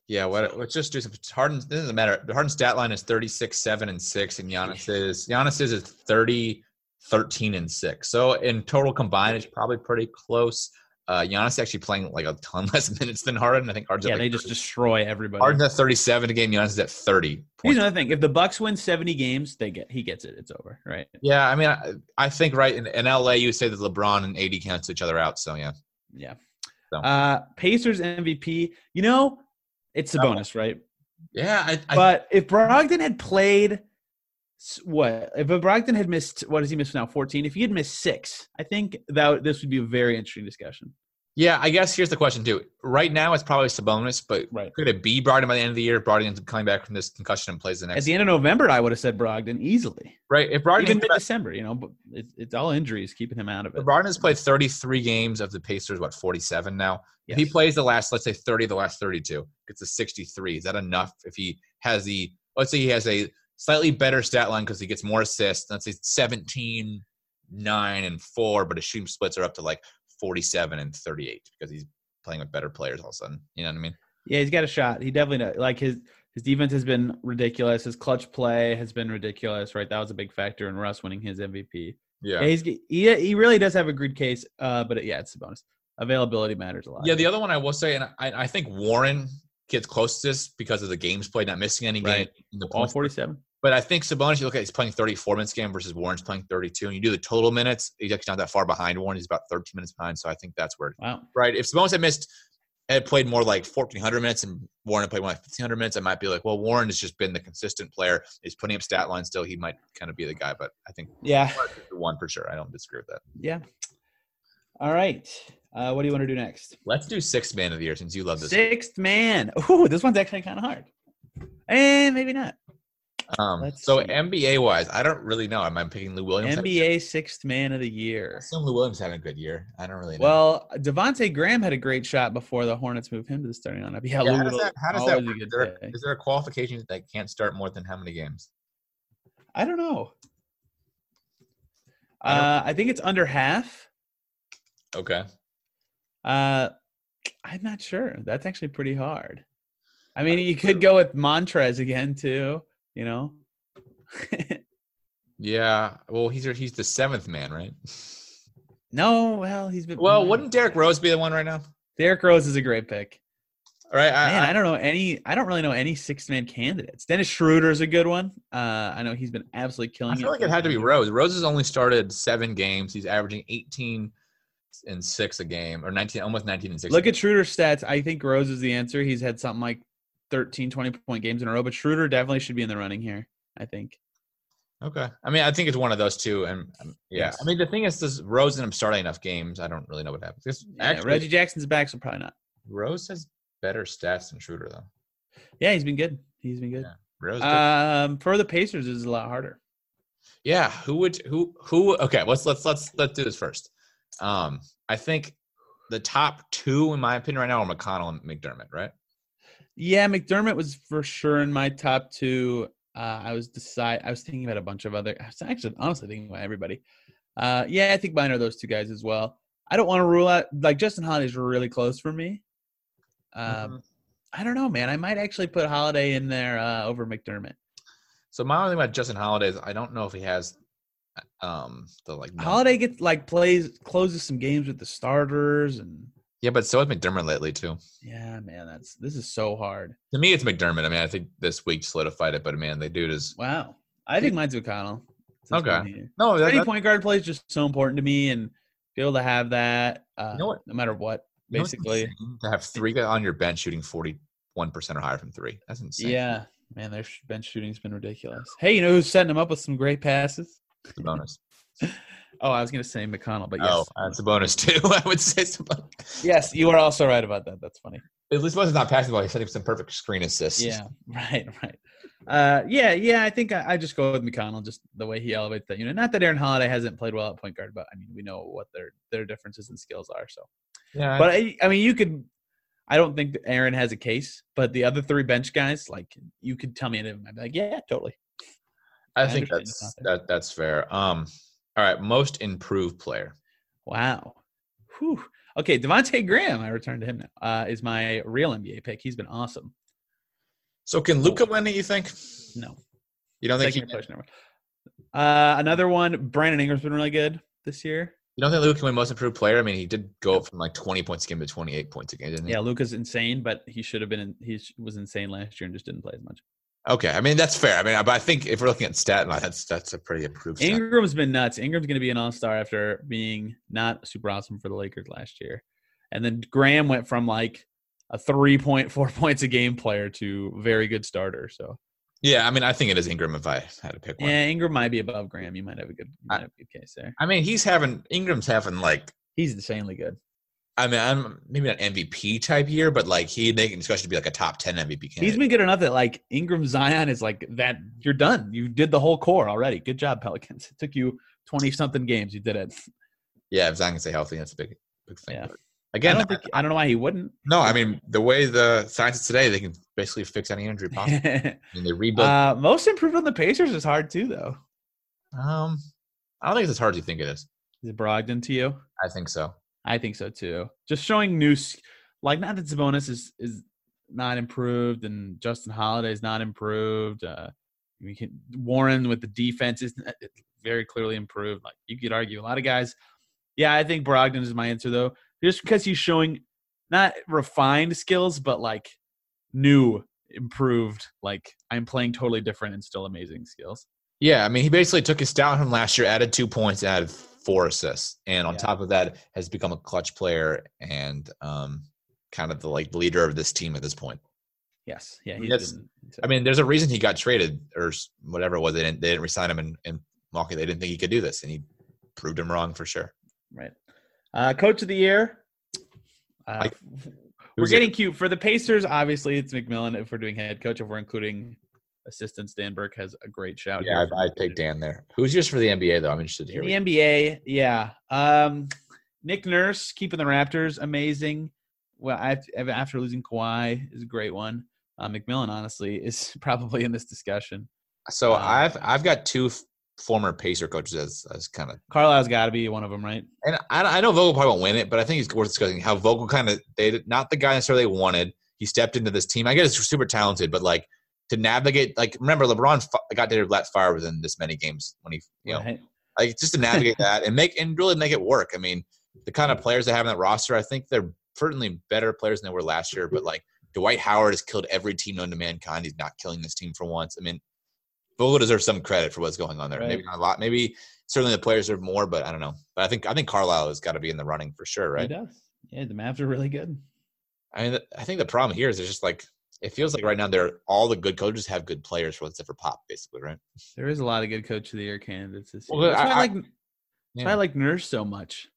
Yeah, what, let's just do some. Harden this doesn't matter. Harden's stat line is 36, 7, and 6, and Giannis is Giannis is 30, 13, and 6. So in total combined, it's probably pretty close. Uh, Giannis actually playing like a ton less minutes than Harden. I think Harden's Yeah, at they like just destroy everybody. Harden's at 37 again. Giannis is at 30. Here's another thing: if the Bucks win seventy games, they get he gets it. It's over, right? Yeah, I mean, I, I think right in, in LA, you say that LeBron and AD cancel each other out. So yeah, Yeah. So. Uh, Pacers MVP. You know, it's a bonus, right? yeah. I, I, But if Brogdon had played, what if Brogdon had missed? What has he missed now? Fourteen. If he had missed six, I think that this would be a very interesting discussion. yeah, I guess here's the question too. Right now, it's probably Sabonis, but Right. could it be Brogdon by the end of the year? Brogdon's coming back from this concussion and plays the next. At the end of November, I would have said Brogdon easily. right. If Brogdon Even mid December, you know, but it's, it's all injuries keeping him out of it. LeBron has played 33 games of the Pacers, what, 47 now? If he plays the last, let's say 30 of the last 32, gets a 63. Is that enough if he has the, let's say he has a slightly better stat line because he gets more assists, let's say 17, 9, and 4, but his shooting splits are up to like 47 and 38 because he's playing with better players all of a sudden. You know what I mean? Yeah, he's got a shot. He definitely does. like his his defense has been ridiculous. His clutch play has been ridiculous. Right, that was a big factor in Russ winning his MVP. Yeah. Yeah, he's he he really does have a good case. Uh, but yeah, it's a bonus. Availability matters a lot. Yeah, the other one I will say, and I, I think Warren gets close to this because of the games played, not missing any Right. game. in The all forty seven. But I think Sabonis, you look at he's playing 34 minutes game versus Warren's playing 32, and you do the total minutes, he's actually not that far behind Warren. He's about 13 minutes behind, so I think that's where Wow. right. If Sabonis had missed, had played more like 1,400 minutes, and Warren had played more like 1,500 minutes, I might be like, well, Warren has just been the consistent player. He's putting up stat lines still. He might kind of be the guy, but I think Yeah. one for sure. I don't disagree with that. Yeah. All right. Uh, what do you want to do next? Let's do sixth man of the year since you love this. Sixth man. Ooh, this one's actually kind of hard. And maybe not. Um, so see. NBA wise, I don't really know. Am I picking Lou Williams? NBA sixth man of the I year. assume Lou Williams having a good year. I don't really know. Well, Devonte Graham had a great shot before the Hornets moved him to the starting lineup. Yeah, Yeah, how does that, how does that work? Is there, there a qualification that can't start more than how many games? I don't know. I don't- Uh, I think it's under half. Okay. Uh, I'm not sure. That's actually pretty hard. I mean, you could go with Montrezl again too. You know. Yeah. Well, he's he's the seventh man, right? no, well, he's been. Well, wouldn't Derrick Rose be the one right now? Derrick Rose is a great pick. All right. I, Man, I, I don't know any. I don't really know any six man candidates. Dennis Schroeder is a good one. Uh, I know he's been absolutely killing. I feel like it had to be Rose. Rose has only started seven games. He's averaging 18 and six a game, or 19, almost 19 and six. Look at Schroeder's stats. I think Rose is the answer. He's had something like 13, 20 point games in a row, but Schroeder definitely should be in the running here. I think. Okay. I mean, I think it's one of those two, and um, yeah. Yes. I mean, the thing is, does Rose and him starting enough games? I don't really know what happens. Yeah, actually, Reggie Jackson's back, so probably not. Rose has better stats than Schroeder, though. Yeah, he's been good. He's been good. Yeah. Rose. Um, for the Pacers is a lot harder. Yeah, who would who who? Okay, let's let's let's let's do this first. Um, I think the top two, in my opinion, right now are McConnell and McDermott. Right? Yeah, McDermott was for sure in my top two. Uh, I was decide. I was thinking about a bunch of other. I was actually honestly thinking about everybody. Uh, yeah, I think mine are those two guys as well. I don't want to rule out like Justin Holiday's really close for me. Um, Mhm. I don't know, man. I might actually put Holiday in there uh, over McDermott. So my only thing about Justin Holiday is I don't know if he has um the like Holiday gets like plays closes some games with the starters and Yeah, but so has McDermott lately too. yeah, man, that's this is so hard. To me, it's McDermott. I mean, I think this week solidified it, but man, the dude is Wow, I think mine's O'Connell. Okay. no. That, Any point guard play is just so important to me, and be able to have that, uh, know what? no matter what, you know basically. to have three guys on your bench shooting forty one percent or higher from three. That's insane. Yeah, man, their bench shooting's been ridiculous. Hey, you know who's setting them up with some great passes? It's a bonus. Oh, I was gonna say McConnell, but yes, Oh, that's a bonus too. I would say yes, you are also right about that. That's funny. At least wasn't not passing the ball. He's setting up some perfect screen assists. Yeah, right, right. Uh, yeah, yeah. I think I, I just go with McConnell, just the way he elevates that unit. Not that Aaron Holiday hasn't played well at point guard, but I mean, we know what their their differences and skills are. So, yeah. but I, I mean, you could. I don't think that Aaron has a case, but the other three bench guys, like you could tell me any of them, I'd be like, yeah, totally. I I think that's that that's fair. Um, all right, most improved player. Wow. Whew. Okay, Devonte Graham, I returned to him now. Uh, is my real NBA pick. He's been awesome. So can Luka win it? You think? No, You don't think? He, second your question. Uh, another one. Brandon Ingram's been really good this year. you don't think Luka can win most improved player? I mean, he did go up from like twenty points a game to twenty eight points a game, didn't he? Yeah, Luka's insane, but he should have been. In, he was insane last year and just didn't play as much. Okay, I mean that's fair. I mean, but I think if we're looking at stat line, that's that's a pretty improved. Stat. Ingram's been nuts. Ingram's going to be an all star after being not super awesome for the Lakers last year, and then Graham went from like a three point four points a game player to very good starter. So Yeah, I mean, I think it is Ingram if I had to pick one. yeah, Ingram might be above Graham. You might have a good, you might have a good case there. I mean, he's having Ingram's having like He's insanely good. I mean, I'm maybe not MVP type year, but like he making discussion to be like a top ten MVP candidate. He's been good enough that like Ingram Zion is like that. You're done. You did the whole core already. Good job, Pelicans. It took you twenty something games. You did it. yeah, if Zion can stay healthy, that's a big big thing. Yeah. But I don't think. I don't know why he wouldn't. no, I mean the way the science is today, they can basically fix any injury possible. I mean, they rebuild. uh, most improved on the Pacers is hard too, though. um, I don't think it's as hard as you think it is. Is it Brogdon to you? I think so. I think so too. Just showing new, like not that Sabonis is is not improved and Justin Holiday is not improved. Uh, we can Warren with the defense is very clearly improved. Like you could argue a lot of guys. Yeah, I think Brogdon is my answer though, just because he's showing not refined skills, but like new, improved. Like I'm playing totally different and still amazing skills. Yeah, I mean, he basically took his stout from last year, added two points, added four assists, and on Yeah. top of that, has become a clutch player and um, kind of the like leader of this team at this point. Yes, yeah, mean, he's that's- been, I mean, there's a reason he got traded or whatever it was. They didn't they didn't resign him in, in Milwaukee. They didn't think he could do this, and he proved him wrong for sure. Right. Uh, coach of the year. Uh, Like, we're who's it? getting cute for the Pacers. Obviously, it's McMillan. If we're doing head coach, if we're including assistants, Dan Burke has a great shout. Yeah, I, I'd coach take of the year. Dan there. Who's yours for the NBA though? I'm interested to hear. In the NBA, yeah. Um, Nick Nurse keeping the Raptors amazing. Well, I, after losing Kawhi is a great one. Uh, McMillan, honestly, is probably in this discussion. so um, I've I've got two f- former Pacer coaches as as kind of Carlisle's got to be one of them, right? And I, I know Vogel probably won't win it, but I think it's worth discussing how Vogel kind of they not the guy necessarily they wanted. He stepped into this team. I guess he's super talented, but like to navigate, like remember LeBron got to let fire within this many games when he, you know, Right. like just to navigate that and make and really make it work. I mean, the kind of players they have in that roster, I think they're certainly better players than they were last year. But like Dwight Howard has killed every team known to mankind. He's not killing this team for once. I mean, Vogel deserves some credit for what's going on there. Right. Maybe not a lot. Maybe certainly the players are more, but I don't know. But I think I think Carlisle has got to be in the running for sure, He right? does. Yeah, the Mavs are really good. I mean, I think the problem here is it's just like it feels like right now they're all the good coaches have good players for except for Pop, basically, right? There is a lot of good coach of the year candidates this year. Well, that's why I, I- I- like that's why I like Nurse so much.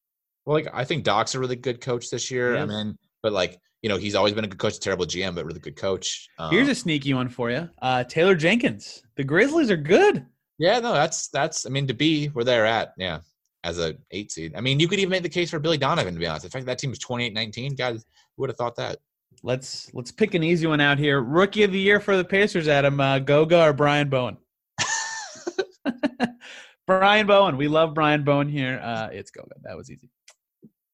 Well, like I think Doc's a really good coach this year. I mean, but like you know, he's always been a good coach, terrible GM, but really good coach. Um, Here's a sneaky one for you. Uh, Taylor Jenkins. The Grizzlies are good. yeah, no, that's that's. I mean, to be where they're at, yeah, as a eight seed. I mean, you could even make the case for Billy Donovan. To be honest, in fact, that team was 28-19. Guys, who would have thought that? Let's let's pick an easy one out here. Rookie of the year for the Pacers, Adam uh, Goga or Brian Bowen. Brian Bowen. We love Brian Bowen here. Uh, it's Goga. That was easy.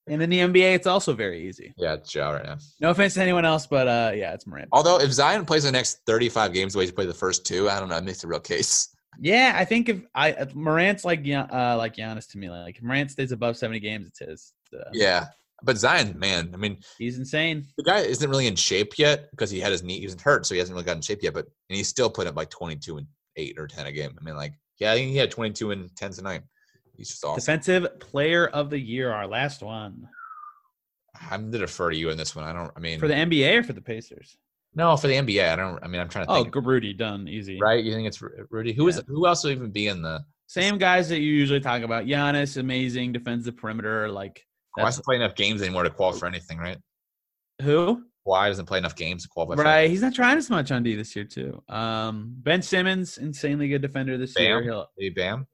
And in the NBA, it's also very easy. Yeah, it's Ja right now. No offense to anyone else, but uh, yeah, it's Morant. Although if Zion plays the next 35 games the way he played the first two, I don't know. It makes a real case. Yeah, I think if I if Morant's like uh, like Giannis to me, like if Morant stays above seventy games, it's his. Uh, Yeah. But Zion, man, I mean, he's insane. the guy isn't really in shape yet because he had his knee, he wasn't hurt, so he hasn't really gotten in shape yet. But and he's still putting up like 22 and eight or 10 a game. I mean, like, yeah, I think he had 22 and 10 tonight. He's just awesome. Defensive Player of the Year, our last one I'm gonna defer to you in this one. I don't. I mean, for the NBA or for the Pacers. no, for the NBA, I don't. I mean, I'm trying to Oh. Rudy, done easy. right? You think it's Rudy? Who is? Yeah. Who else would even be in the? Same guys that you usually talk about. Giannis, amazing defensive perimeter. Like Kawhi doesn't play enough games anymore to qualify for anything, right? who? Kawhi doesn't play enough games to qualify? for Right, he's not trying as much on D this year too. Um, Ben Simmons, insanely good defender this year. Bam? He'll, Maybe Bam.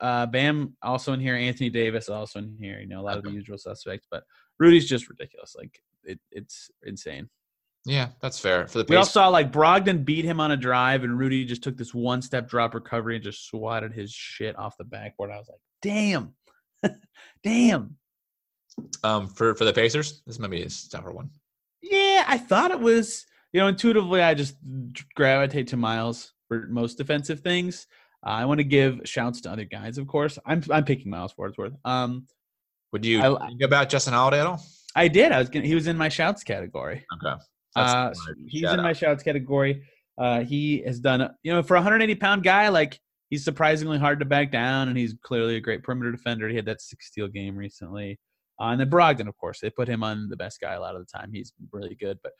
uh, Bam also in here. Anthony Davis also in here. You know, a lot of the usual suspects, but Rudy's just ridiculous. Like it, it's insane. Yeah, that's fair. For the We all saw like Brogdon beat him on a drive, and Rudy just took this one step drop recovery and just swatted his shit off the backboard. I was like, damn, damn. Um, for for the Pacers, this might be his tougher one. Yeah, I thought it was. You know, intuitively, I just gravitate to Miles for most defensive things. Uh, I want to give shouts to other guys, of course. I'm I'm picking Miles it's. Um, Would you I- think about Justin Holiday at all? I did. I was gonna. He was in my shouts category. Okay, Uh, what I wanted to he's in my shouts category. Uh, he has done, you know, for a 180 pound guy, like he's surprisingly hard to back down, and he's clearly a great perimeter defender. He had that six steal game recently. Uh, and then Brogdon, of course, they put him on the best guy a lot of the time. He's really good. But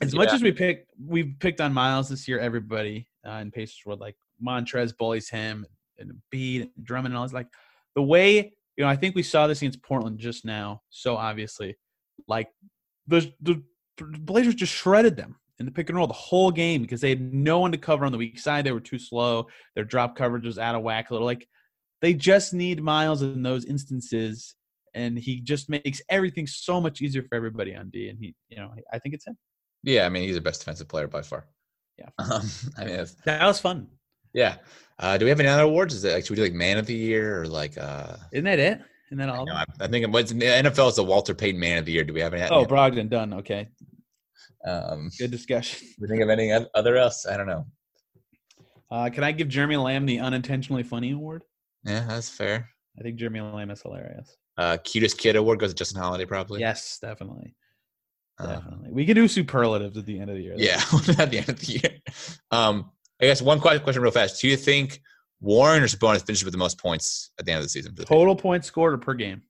as much as we pick, we've picked on Miles this year. Everybody uh, in Pacers world, like Montrezl bullies him, and Embiid, and Drummond, and all. It's like the way you know. I think we saw this against Portland just now. So obviously, like the the Blazers just shredded them in the pick and roll the whole game because they had no one to cover on the weak side. They were too slow. Their drop coverage was out of whack a little. Like they just need Miles in those instances, and he just makes everything so much easier for everybody on D. And he, you know, I think it's him. Yeah, I mean he's the best defensive player by far. Yeah. Um, I mean, That was fun. yeah. Uh, do we have any other awards? Is it like should we do like Man of the Year or like? uh Isn't that it? Isn't that all? I, I think it was the NFL is the Walter Payton Man of the Year. Do we have any? oh, Brogdon done. Okay, um, good discussion. do we think of any other else? I don't know. Uh, can I give Jeremy Lamb the unintentionally funny award? Yeah, that's fair. I think Jeremy Lamb is hilarious. Uh, cutest kid award goes to Justin Holiday, probably. Yes, definitely. Uh, Definitely. we can do superlatives at the end of the year. yeah, at the end of the year. Um, I guess one que- question, real fast. Do you think Warren or Sabonis finishes with the most points at the end of the season? for the Pacers? Total points scored or per game?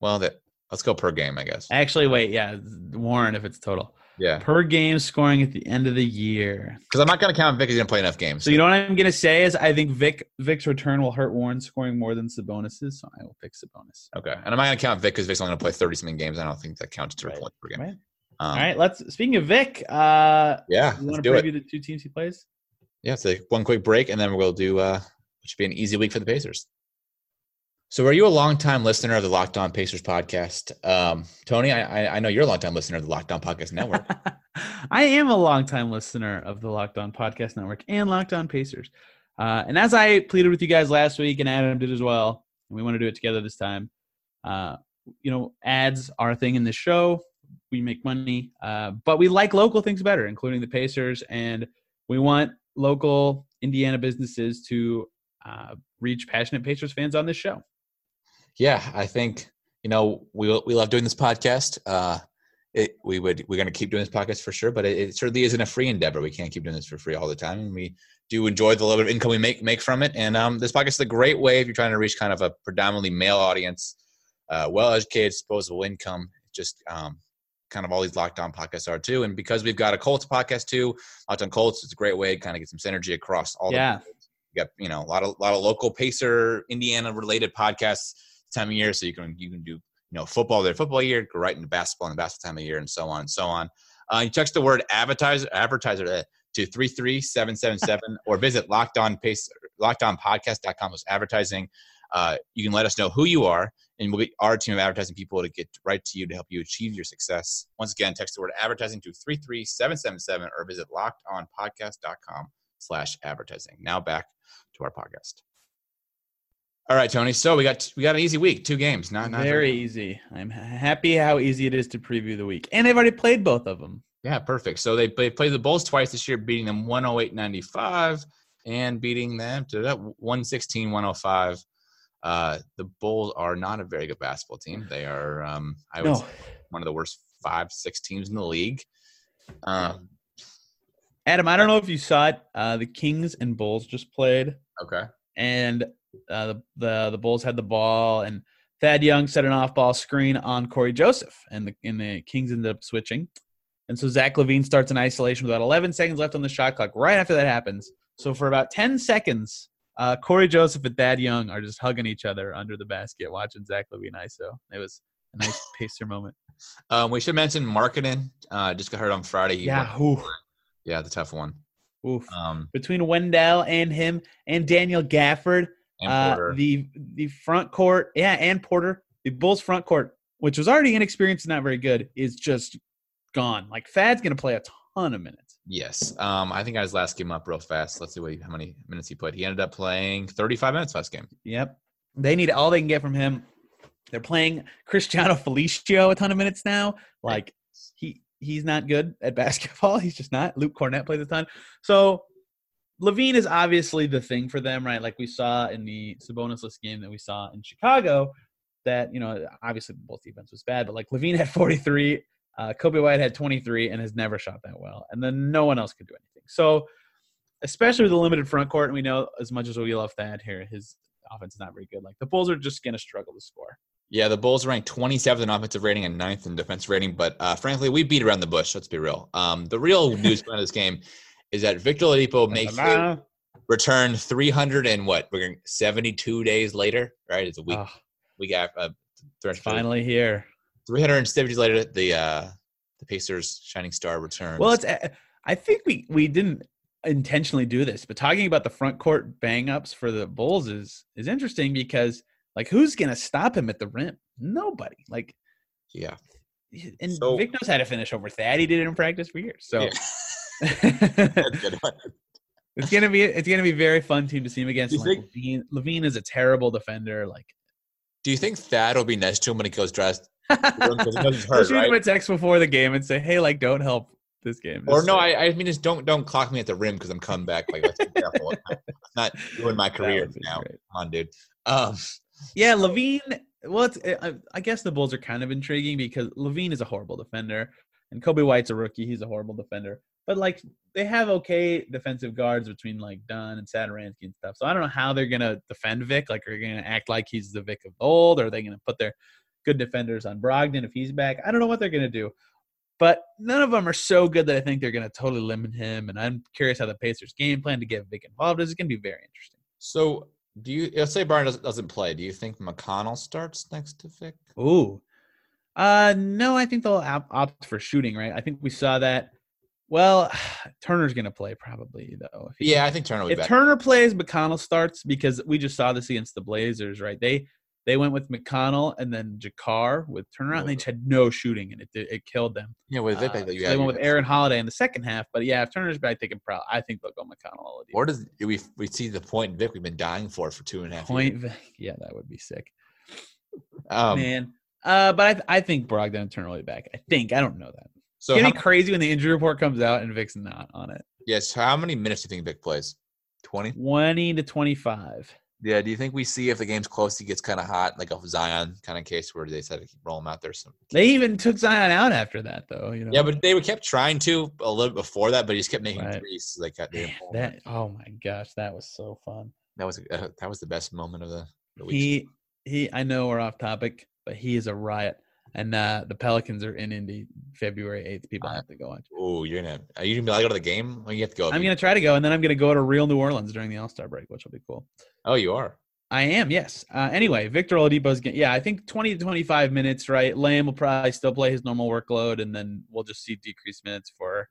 Well, that let's go per game, I guess. Actually, wait, yeah, Warren if it's total. Yeah, Per game scoring at the end of the year. because I'm not going to count Vic. Going to play enough games. So you know what I'm gonna say is I think Vic Vic's return will hurt Warren scoring more than Sabonis's, so I will pick Sabonis. Okay, and I'm not going to count Vic because Vic's only going to play 30 something games. I don't think that counts to Right. points per game. Right. Um, All right, let's speaking of Vic, uh Yeah, you want to do it. preview the two teams he plays? Yeah, so one quick break, and then we'll do. Uh, which should be an easy week for the Pacers. So, are you a longtime listener of the Locked On Pacers podcast, um, Tony? I, I know you're a longtime listener of the Locked On Podcast Network. I am a longtime listener of the Locked On Podcast Network and Locked On Pacers. Uh, and as I pleaded with you guys last week, and Adam did as well, and we want to do it together this time. Uh, you know, ads are a thing in this show. We make money, uh, but we like local things better, including the Pacers, and we want local Indiana businesses to uh, reach passionate Pacers fans on this show. Yeah, I think you know we we love doing this podcast. Uh, it, we would we're going to keep doing this podcast for sure, but it, it certainly isn't a free endeavor. We can't keep doing this for free all the time, and we do enjoy the little bit of income we make make from it. And um, this podcast is a great way if you're trying to reach kind of a predominantly male audience, uh, well educated, disposable income. Just um, kind of all these locked on podcasts are too. And because we've got a Colts podcast too, locked on Colts, it's a great way to kind of get some synergy across all the Yeah. you got you know a lot of lot of local Pacer Indiana related podcasts time of year, so you can you can do you know football their football year, go right into basketball and basketball time of year, and so on and so on. Uh, you text the word advertiser advertiser uh, to three three seven seven seven or visit locked on pace lockedonpodcast.com with advertising. Uh, you can let us know who you are, and we'll get our team of advertising people to get right to you to help you achieve your success. Once again, text the word advertising to 33777 or visit lockedonpodcast.com slash advertising. Now back to our podcast. All right, Tony. So we got we got an easy week, two games. Not not very easy. I'm happy how easy it is to preview the week, and they've already played both of them. Yeah, perfect. So they, they played the Bulls twice this year, beating them 108-95 and beating them to that 116-105. Uh, the Bulls are not a very good basketball team. They are, um, I would No. say, one of the worst five, six teams in the league. Um, Adam, I don't know if you saw it. Uh, the Kings and Bulls just played, okay. and uh, the, the the Bulls had the ball, and Thad Young set an off-ball screen on Cory Joseph, and the and the Kings ended up switching, and so Zach LaVine starts in isolation with about 11 seconds left on the shot clock. Right after that happens, so for about 10 seconds, uh, Cory Joseph and Thad Young are just hugging each other under the basket, watching Zach LaVine ISO. It was a nice pacer moment. Um, we should mention Markkanen. Uh, just got heard on Friday. Yeah, yeah, the tough one. oof. Um, Between Wendell and him and Daniel Gafford, uh, the the front court, yeah, and Porter, the Bulls front court, which was already inexperienced and not very good, is just gone. Like Thad's gonna play a ton of minutes. Yes. Um, I think I his last game up real fast. Let's see what he, how many minutes he played. He ended up playing 35 minutes last game. Yep, they need all they can get from him. They're playing Cristiano Felicio a ton of minutes now. Like he he's not good at basketball. He's just not. Luke Kornet plays a ton. So LaVine is obviously the thing for them, right? Like we saw in the Sabonis list game that we saw in Chicago. That you know, obviously both defense was bad, but like LaVine had 43, uh, Coby White had 23, and has never shot that well. And then no one else could do anything. So, especially with the limited front court, and we know as much as we love that here, his offense is not very good. Like the Bulls are just going to struggle to score. Yeah, the Bulls are ranked 27th in offensive rating and 9th in defense rating, but uh, frankly, we beat around the bush. Let's be real. Um, the real news behind this game is that Victor Oladipo makes a return 300 and what? We're going 72 days later, right? It's a week. Oh, we got uh, finally here. 370 days later. The uh, the Pacers' shining star returns. Well, it's. uh, I think we we didn't intentionally do this, but talking about the front court bang ups for the Bulls is is interesting because like who's gonna stop him at the rim? Nobody. Like, yeah. and So- Vic knows how to finish over Thad. He did it in practice for years. So Yeah. That's a good one. it's gonna be it's gonna be a very fun team to see him against. Like, think- LaVine, LaVine is a terrible defender. Like, Do you think Thad will be nice to him when he goes dressed? Because He'll hurt, shoot him a text before the game and say, "Hey, like, don't help this game." Or no, I, I mean just don't don't clock me at the rim because I'm coming back. Like let's be careful. Let's not doing my career now. great. Come on, dude. Um, Yeah, LaVine. Well, it's, I, I guess the Bulls are kind of intriguing because LaVine is a horrible defender, and Coby White's a rookie. He's a horrible defender. But like they have okay defensive guards between like Dunn and Satoransky and stuff. So I don't know how they're gonna defend Vic. Like, are they gonna act like he's the Vic of old? Or are they gonna put their good defenders on Brogdon if he's back? I don't know what they're gonna do. But none of them are so good that I think they're gonna totally limit him. And I'm curious how the Pacers game plan to get Vic involved is It's gonna be very interesting. so do you? Let's say doesn't, doesn't play. Do you think McConnell starts next to Vic? Ooh. Uh no, I think they'll opt for shooting, right? I think we saw that. Well, Turner's going to play probably though. He- Yeah, I think Turner If back. Turner plays, McConnell starts because we just saw this against the Blazers, right? They they went with McConnell and then JaKarr with Turner out, and they just had no shooting, and it it, killed them. yeah, with Vic, Uh, that you so they went with Aaron Holiday in the second half, but yeah, if Turner's back, they can probably. I think they'll go McConnell. all the Or does do we we see the point in Vic we've been dying for for two and a half point. years? Yeah, that would be sick, Um, man. Uh, but I, I think Brogdon and Turner will be back. I think I don't know that. So it's gonna be crazy when the injury report comes out and Vic's not on it. yes, how many minutes do you think Vic plays? Twenty. Twenty to twenty-five. Yeah. Do you think we see if the game's close, he gets kind of hot, like a Zion kind of case where they said to keep roll him out there? Some. They even took Zion out after that, though. You know. Yeah, but they were kept trying to a little before that, but he just kept making Right. threes. So they got Man, didn't pull him. that. Oh my gosh, that was so fun. that was uh, that was the best moment of the, the week. He he. I know we're off topic, but he is a riot. And uh, the Pelicans are in Indy February eighth. People have to go watch. Oh, you're gonna are you gonna be to go to the game? Or you have to go. I'm gonna try to go, and then I'm gonna go to real New Orleans during the All Star break, which will be cool. Oh, you are. I am, yes. Uh, anyway, Victor Oladipo's getting, yeah, I think 20 to 25 minutes, right? Lamb will probably still play his normal workload, and then we'll just see decreased minutes for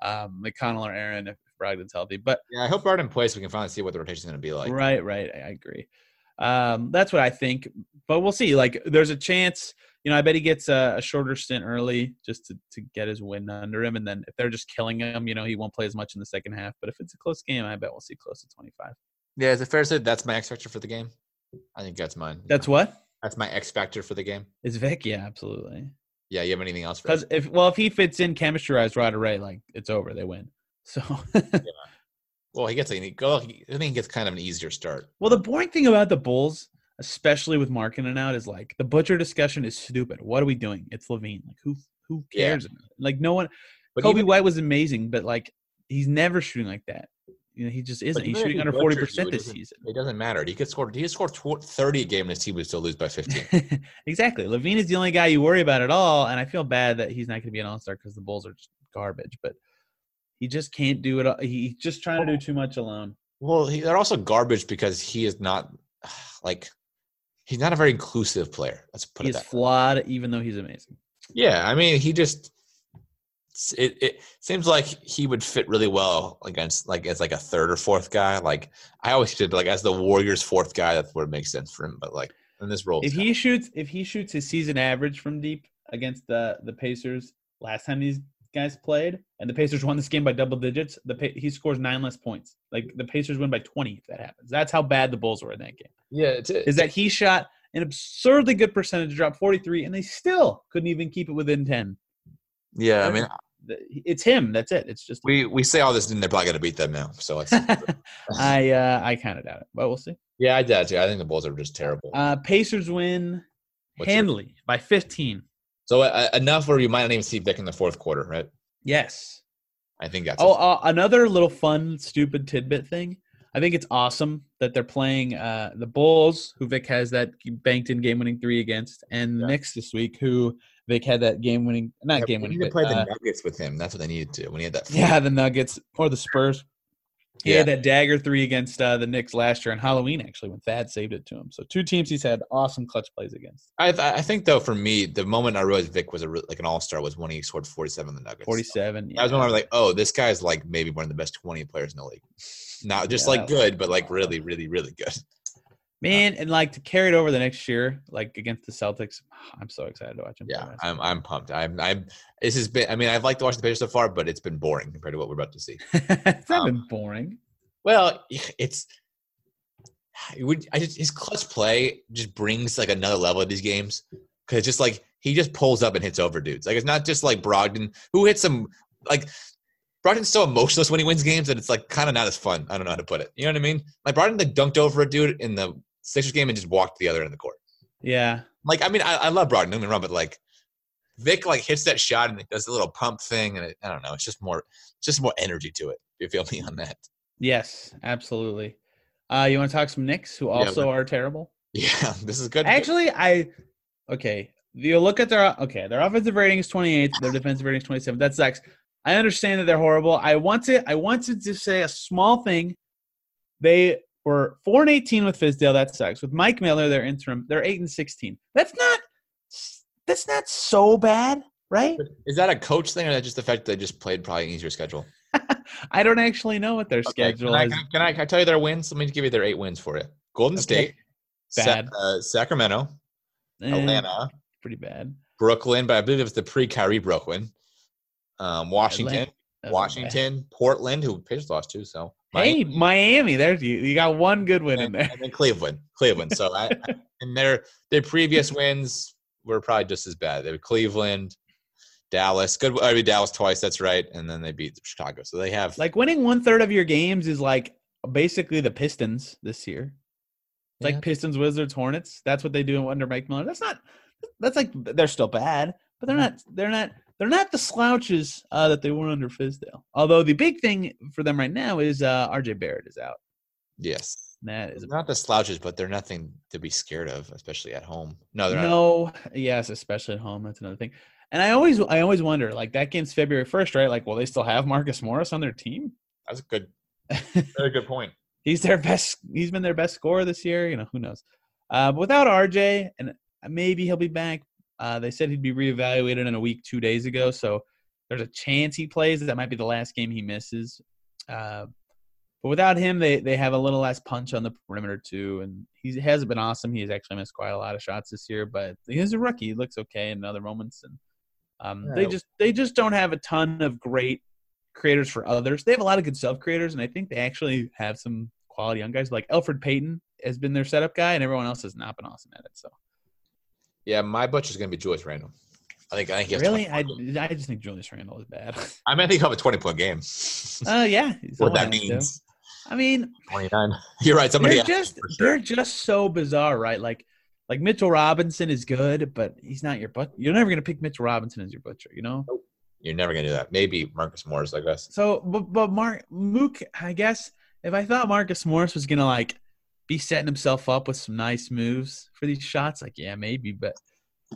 um, McConnell or Aaron if Brogdon's healthy. But Yeah, I hope Barton plays so we can finally see what the rotation's gonna be like. right, right, I I agree. Um, that's what I think, but we'll see. Like, there's a chance, you know, I bet he gets a, a shorter stint early just to, to get his win under him, and then if they're just killing him, you know, he won't play as much in the second half. But if it's a close game, I bet we'll see close to 25. Yeah, is it fair to say that's my X factor for the game? I think that's mine. That's what That's my X factor for the game. is Vic. Yeah, absolutely. Yeah, you have anything else? Because if well, if he fits in chemistry wise right away, like it's over. They win. So well, he gets a go. I think he gets kind of an easier start. well, the boring thing about the Bulls, especially with Markkanen out, is like the butcher discussion is stupid. What are we doing? It's LaVine. Like who who Yeah. cares? Like no one. But Coby even- White was amazing, but like he's never shooting like that. You know, he just isn't. He's shooting he under forty percent this season. It doesn't matter. He could score. He could score thirty a game, and his team would still lose by fifteen. exactly. LaVine is the only guy you worry about at all, and I feel bad that he's not going to be an All Star because the Bulls are just garbage. But he just can't do it. all- He's just trying to do too much alone. well, he, they're also garbage because he is not like he's not a very inclusive player. Let's put He's it that. way. flawed, even though he's amazing. Yeah, I mean, he just it, it seems like he would fit really well against like as like a third or fourth guy. Like I always did like as the Warriors' fourth guy. That's where it makes sense for him. But like in this role, If he shoots, if he shoots his season average from deep against the the Pacers last time these guys played, and the Pacers won this game by double digits, the Pa- he scores nine less points. Like the Pacers win by twenty if that happens. That's how bad the Bulls were in that game. yeah, it's, Is that he shot an absurdly good percentage, dropped forty three, and they still couldn't even keep it within ten. yeah. I mean, It's him. That's it. It's just. we we say all this, and they're probably going to beat them now. So it's I uh, I kind of doubt it, but we'll see. yeah, I doubt too. I think the Bulls are just terrible. Uh, Pacers win What's your- handily by fifteen. So uh, enough where you might not even see Vic in the fourth quarter, right? Yes. I think that's Oh, uh, another little fun, stupid tidbit thing. I think it's awesome that they're playing uh, the Bulls, who Vic has that banked in game winning three against, and Yeah. Knicks this week, who Vic had that game winning, not Yeah, game we winning, need to play the uh, Nuggets with him. That's what they needed to when he had that. yeah, the Nuggets or the Spurs. He Yeah. had that dagger three against uh, the Knicks last year on Halloween, actually, when Thad saved it to him. So two teams he's had awesome clutch plays against. I, I think though for me, the moment I realized Vic was a like an all star was when he scored forty seven in the Nuggets. Forty-seven. That was when I was like, oh, this guy's like maybe one of the best twenty players in the league. Not just Yeah. like good, but like really, really, really good. Man, and like to carry it over the next year, like against the Celtics. I'm so excited to watch him. Yeah. I'm I'm pumped. I'm I'm. This has been. I mean, I've liked to watch the Pacers so far, but it's been boring compared to what we're about to see. it's not Um, been boring. Well, it's. it would I just his clutch play just brings like another level of these games because just like he just pulls up and hits over dudes. Like it's not just like Brogdon who hits some like Brogdon's so emotionless when he wins games that it's like kind of not as fun. I don't know how to put it. You know what I mean? Like Brogdon like dunked over a dude in the Sixers game and just walked the other end of the court. Yeah. Like I mean I, I love Brogdon, don't get me wrong, but like Vic like hits that shot and it does a little pump thing and it, I don't know. It's just more, just more energy to it. You feel me on that. Yes, absolutely. Uh, you want to talk some Knicks who also are terrible? Yeah, this is good. Actually, I okay. You look at their okay. Their offensive rating is 28. Their defensive rating is 27. That sucks. I understand that they're horrible. I want to. I wanted to say a small thing. They were four and 18 with Fizdale. That sucks. With Mike Miller, their interim, they're eight and 16. That's not. That's not so bad, right? Is that a coach thing, or is that just the fact that they just played probably an easier schedule? I don't actually know what their Okay, schedule Can I, is. can, I, can I tell you their wins? Let me give you their eight wins for you. Golden Okay. State, Sa- Bad. uh, Sacramento, Eh, Atlanta, pretty bad. Brooklyn, but I believe it was the pre-Kyrie Brooklyn. Um, Washington, Atlanta-. Washington, Portland, who Pacers lost to. So Hey, Miami, Miami. There's you. You got one good win in there. and then Cleveland, Cleveland. So I, I- and their their previous wins were probably just as bad. They were Cleveland, Dallas. Good. I mean Dallas twice. That's right. And then they beat Chicago. So they have Like winning one third of your games is like basically the Pistons this year. It's Yeah. like Pistons, Wizards, Hornets. That's what they do under Mike Miller. That's not. That's like they're still bad, but they're mm-hmm. not. They're not. They're not the slouches uh, that they were under Fizdale. Although the big thing for them right now is uh, R.J. Barrett is out. yes. And That is not the slouches, but they're nothing to be scared of, especially at home. No, they're not. no. Yes, especially at home. That's another thing. And I always, I always wonder, like that game's February first, right? Like, will they still have Marcus Morris on their team? That's a good, very good point. he's their best. He's been their best scorer this year. You know, who knows? Uh, but without RJ, and maybe he'll be back. Uh, they said he'd be reevaluated in a week two days ago, so there's a chance he plays. That might be the last game he misses. Uh, but without him, they they have a little less punch on the perimeter too, and he hasn't been awesome. He has actually missed quite a lot of shots this year, but he's a rookie. He looks okay in other moments, and um, they just they just don't have a ton of great creators for others. They have a lot of good self creators, and I think they actually have some quality young guys like Elfrid Payton. has been their setup guy, and everyone else has not been awesome at it. So Yeah, my butcher's going to be Julius Randle. I think I think he has really, I I just think Julius Randle is bad. I mean, I think he'll have a 20 point game. Uh, yeah, what that to. means. I mean, 29. You're right. Somebody they're just sure. they're just so bizarre, right? Like like Mitchell Robinson is good, but he's not your but. You're never gonna pick Mitchell Robinson as your butcher, you know. You're never going to do that. Maybe Marcus Morris, I guess. So, but but Mark Mook, I guess if I thought Marcus Morris was gonna like be setting himself up with some nice moves for these shots, like yeah, maybe, but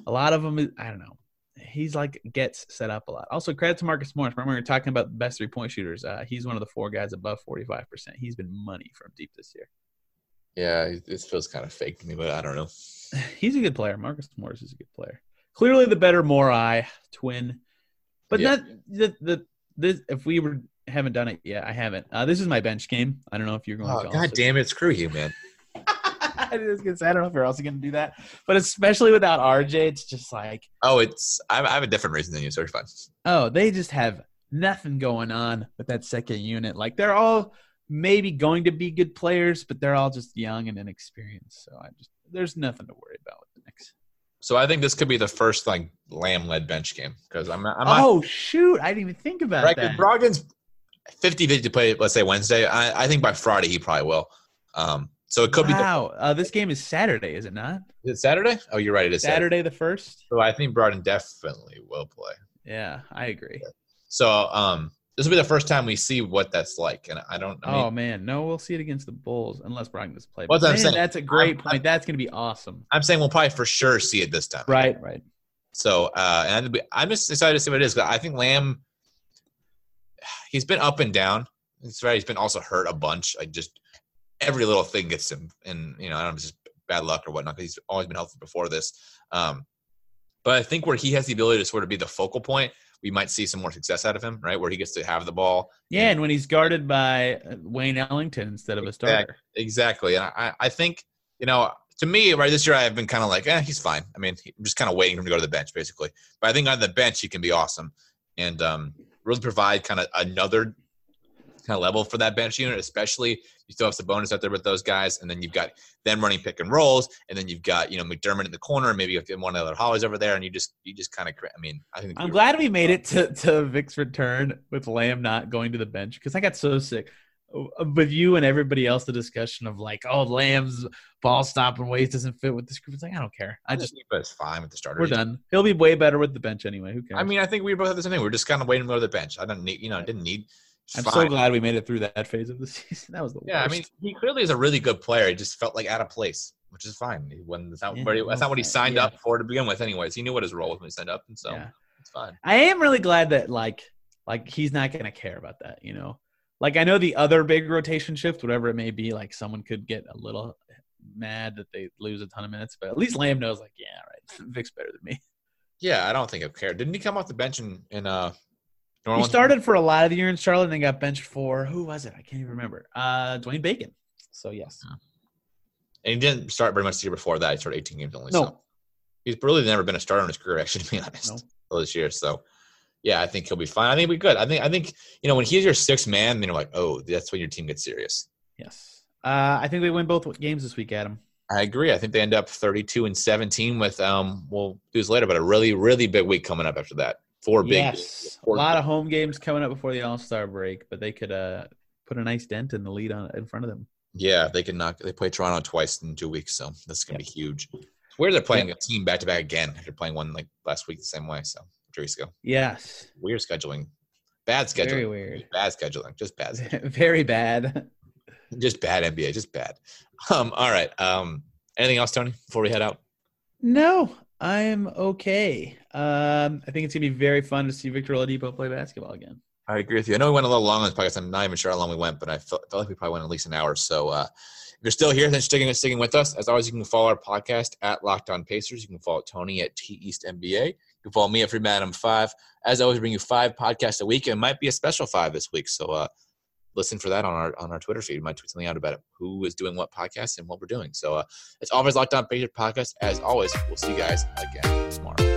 a lot of them, I don't know. He's like gets set up a lot. Also, credit to Marcus Morris. Remember, we were talking about the best three point shooters. Uh, he's one of the four guys above forty five percent. He's been money from deep this year. Yeah, this feels kind of fake to me, but I don't know. He's a good player. Marcus Morris is a good player. Clearly, the better Morai twin, but Yeah. not the the this. If we were haven't done it yet, I haven't. Uh, this is my bench game. I don't know if you're going. Oh, to God damn it. Screw you, man. I was gonna say I don't know if you're also gonna do that, but especially without RJ, it's just like Oh, it's I have, a different reason than you, so it's fine. oh, they just have nothing going on with that second unit. Like they're all maybe going to be good players, but they're all just young and inexperienced. So I just there's nothing to worry about with the Knicks. So I think this could be the first like Lamb led bench game because I'm I'm not oh shoot, I didn't even think about right. that. Brogdon's 50 50 to play, let's say Wednesday. I, I think by Friday he probably will. Um, so it could be the, wow, uh, this game is Saturday, is it not? is it Saturday? Oh, you're right. It is Saturday. Saturday the first. So I think Brogdon definitely will play. Yeah, I agree. So um, this will be the first time we see what that's like, and I don't. I mean, oh man, no, we'll see it against the Bulls unless Brogdon does play. What I'm saying. That's a great I'm- point. That's gonna be awesome. I'm saying we'll probably for sure see it this time. Right, right. So, uh, and be- I'm just excited to see what it is. I think Lamb, he's been up and down. It's right. He's been also hurt a bunch. Like just every little thing gets him, and you know, I don't know, it's just bad luck or whatnot. He's always been healthy before this. Um, but I think where he has the ability to sort of be the focal point, we might see some more success out of him. Right, where he gets to have the ball. Yeah, and when he's guarded by uh, Wayne Ellington instead of a starter. Exactly. And I, I think, you know, to me, right this year, I've been kind of like, eh, he's fine. I mean, I'm just kind of waiting for him to go to the bench, basically. But I think on the bench, he can be awesome and um, really provide kind of another kind of level for that bench unit, especially you still have Sabonis out there with those guys. And then you've got them running pick and rolls. And then you've got, you know, McDermott in the corner. Maybe you have one of the other Hollies over there. And you just, you just kind of, I mean, I think I'm glad we made it to, to Vic's return with Lamb not going to the bench because I got so sick with you and everybody else. The discussion of like, oh, Lamb's ball stopping ways doesn't fit with this group. It's like I don't care. I just but it's fine with the starters. we're done. He'll be way better with the bench anyway. Who cares? I mean, I think we both have the same thing. We're just kind of waiting to go to the bench. I don't need, you know, I didn't need. I'm fine. so glad we made it through that phase of the season. That was the Yeah, I mean, he clearly is a really good player. He just felt like out of place, which is fine. He wasn't, that's, not, Yeah, what he- that's not what he signed yeah. up for to begin with, anyways. He knew what his role was when he signed up, and so Yeah. it's fine. I am really glad that like like he's not gonna care about that, you know. Like I know the other big rotation shift, whatever it may be, like someone could get a little mad that they lose a ton of minutes, but at least Lamb knows, like, yeah, right, Vic's better than me. Yeah, I don't think I've cared. Didn't he come off the bench in, in uh, New He started for a lot of the year in Charlotte and then got benched for who was it? I can't even remember. Uh Dwayne Bacon. So yes. and he didn't start very much the year before that. He started 18 games only. No. So he's really never been a starter in his career, actually, to be honest, No. all this year. So yeah, I think he'll be fine. I think we're good. I think I think you know when he's your sixth man, then you're like, oh, that's when your team gets serious. Yes. Uh I think they win both games this week, Adam. I agree. I think they end up 32 and 17 with um we'll do this later, but a really really big week coming up after that. Four big yes. A four lot of home games coming up before the All Star break, but they could uh put a nice dent in the lead on in front of them. Yeah, they can knock. They play Toronto twice in two weeks, so this is gonna be huge. Where they're playing a team back to back again after playing one like last week the same way. So two weeks ago, Yes. weird scheduling, bad scheduling, Very weird. bad scheduling, just bad, scheduling. Very bad. just bad NBA, just bad. Um, all right. Um, anything else, Tony? Before we head out, No, I'm okay. Um, I think it's gonna be very fun to see Victor Oladipo play basketball again. I agree with you. I know we went a little long on this podcast. I'm not even sure how long we went, but I felt, felt like we probably went at least an hour. So uh, if you're still here, then sticking sticking with us. As always, you can follow our podcast at Locked On Pacers. You can follow Tony at T East NBA. You can follow me at Free Madam Five. As always, bring you five podcasts a week. It might be a special five this week. So uh, listen for that on our on our Twitter feed. We might tweet something out about it. Who is doing what podcast and what we're doing. So uh, it's always Locked On Pacers podcast. As always, we'll see you guys again tomorrow.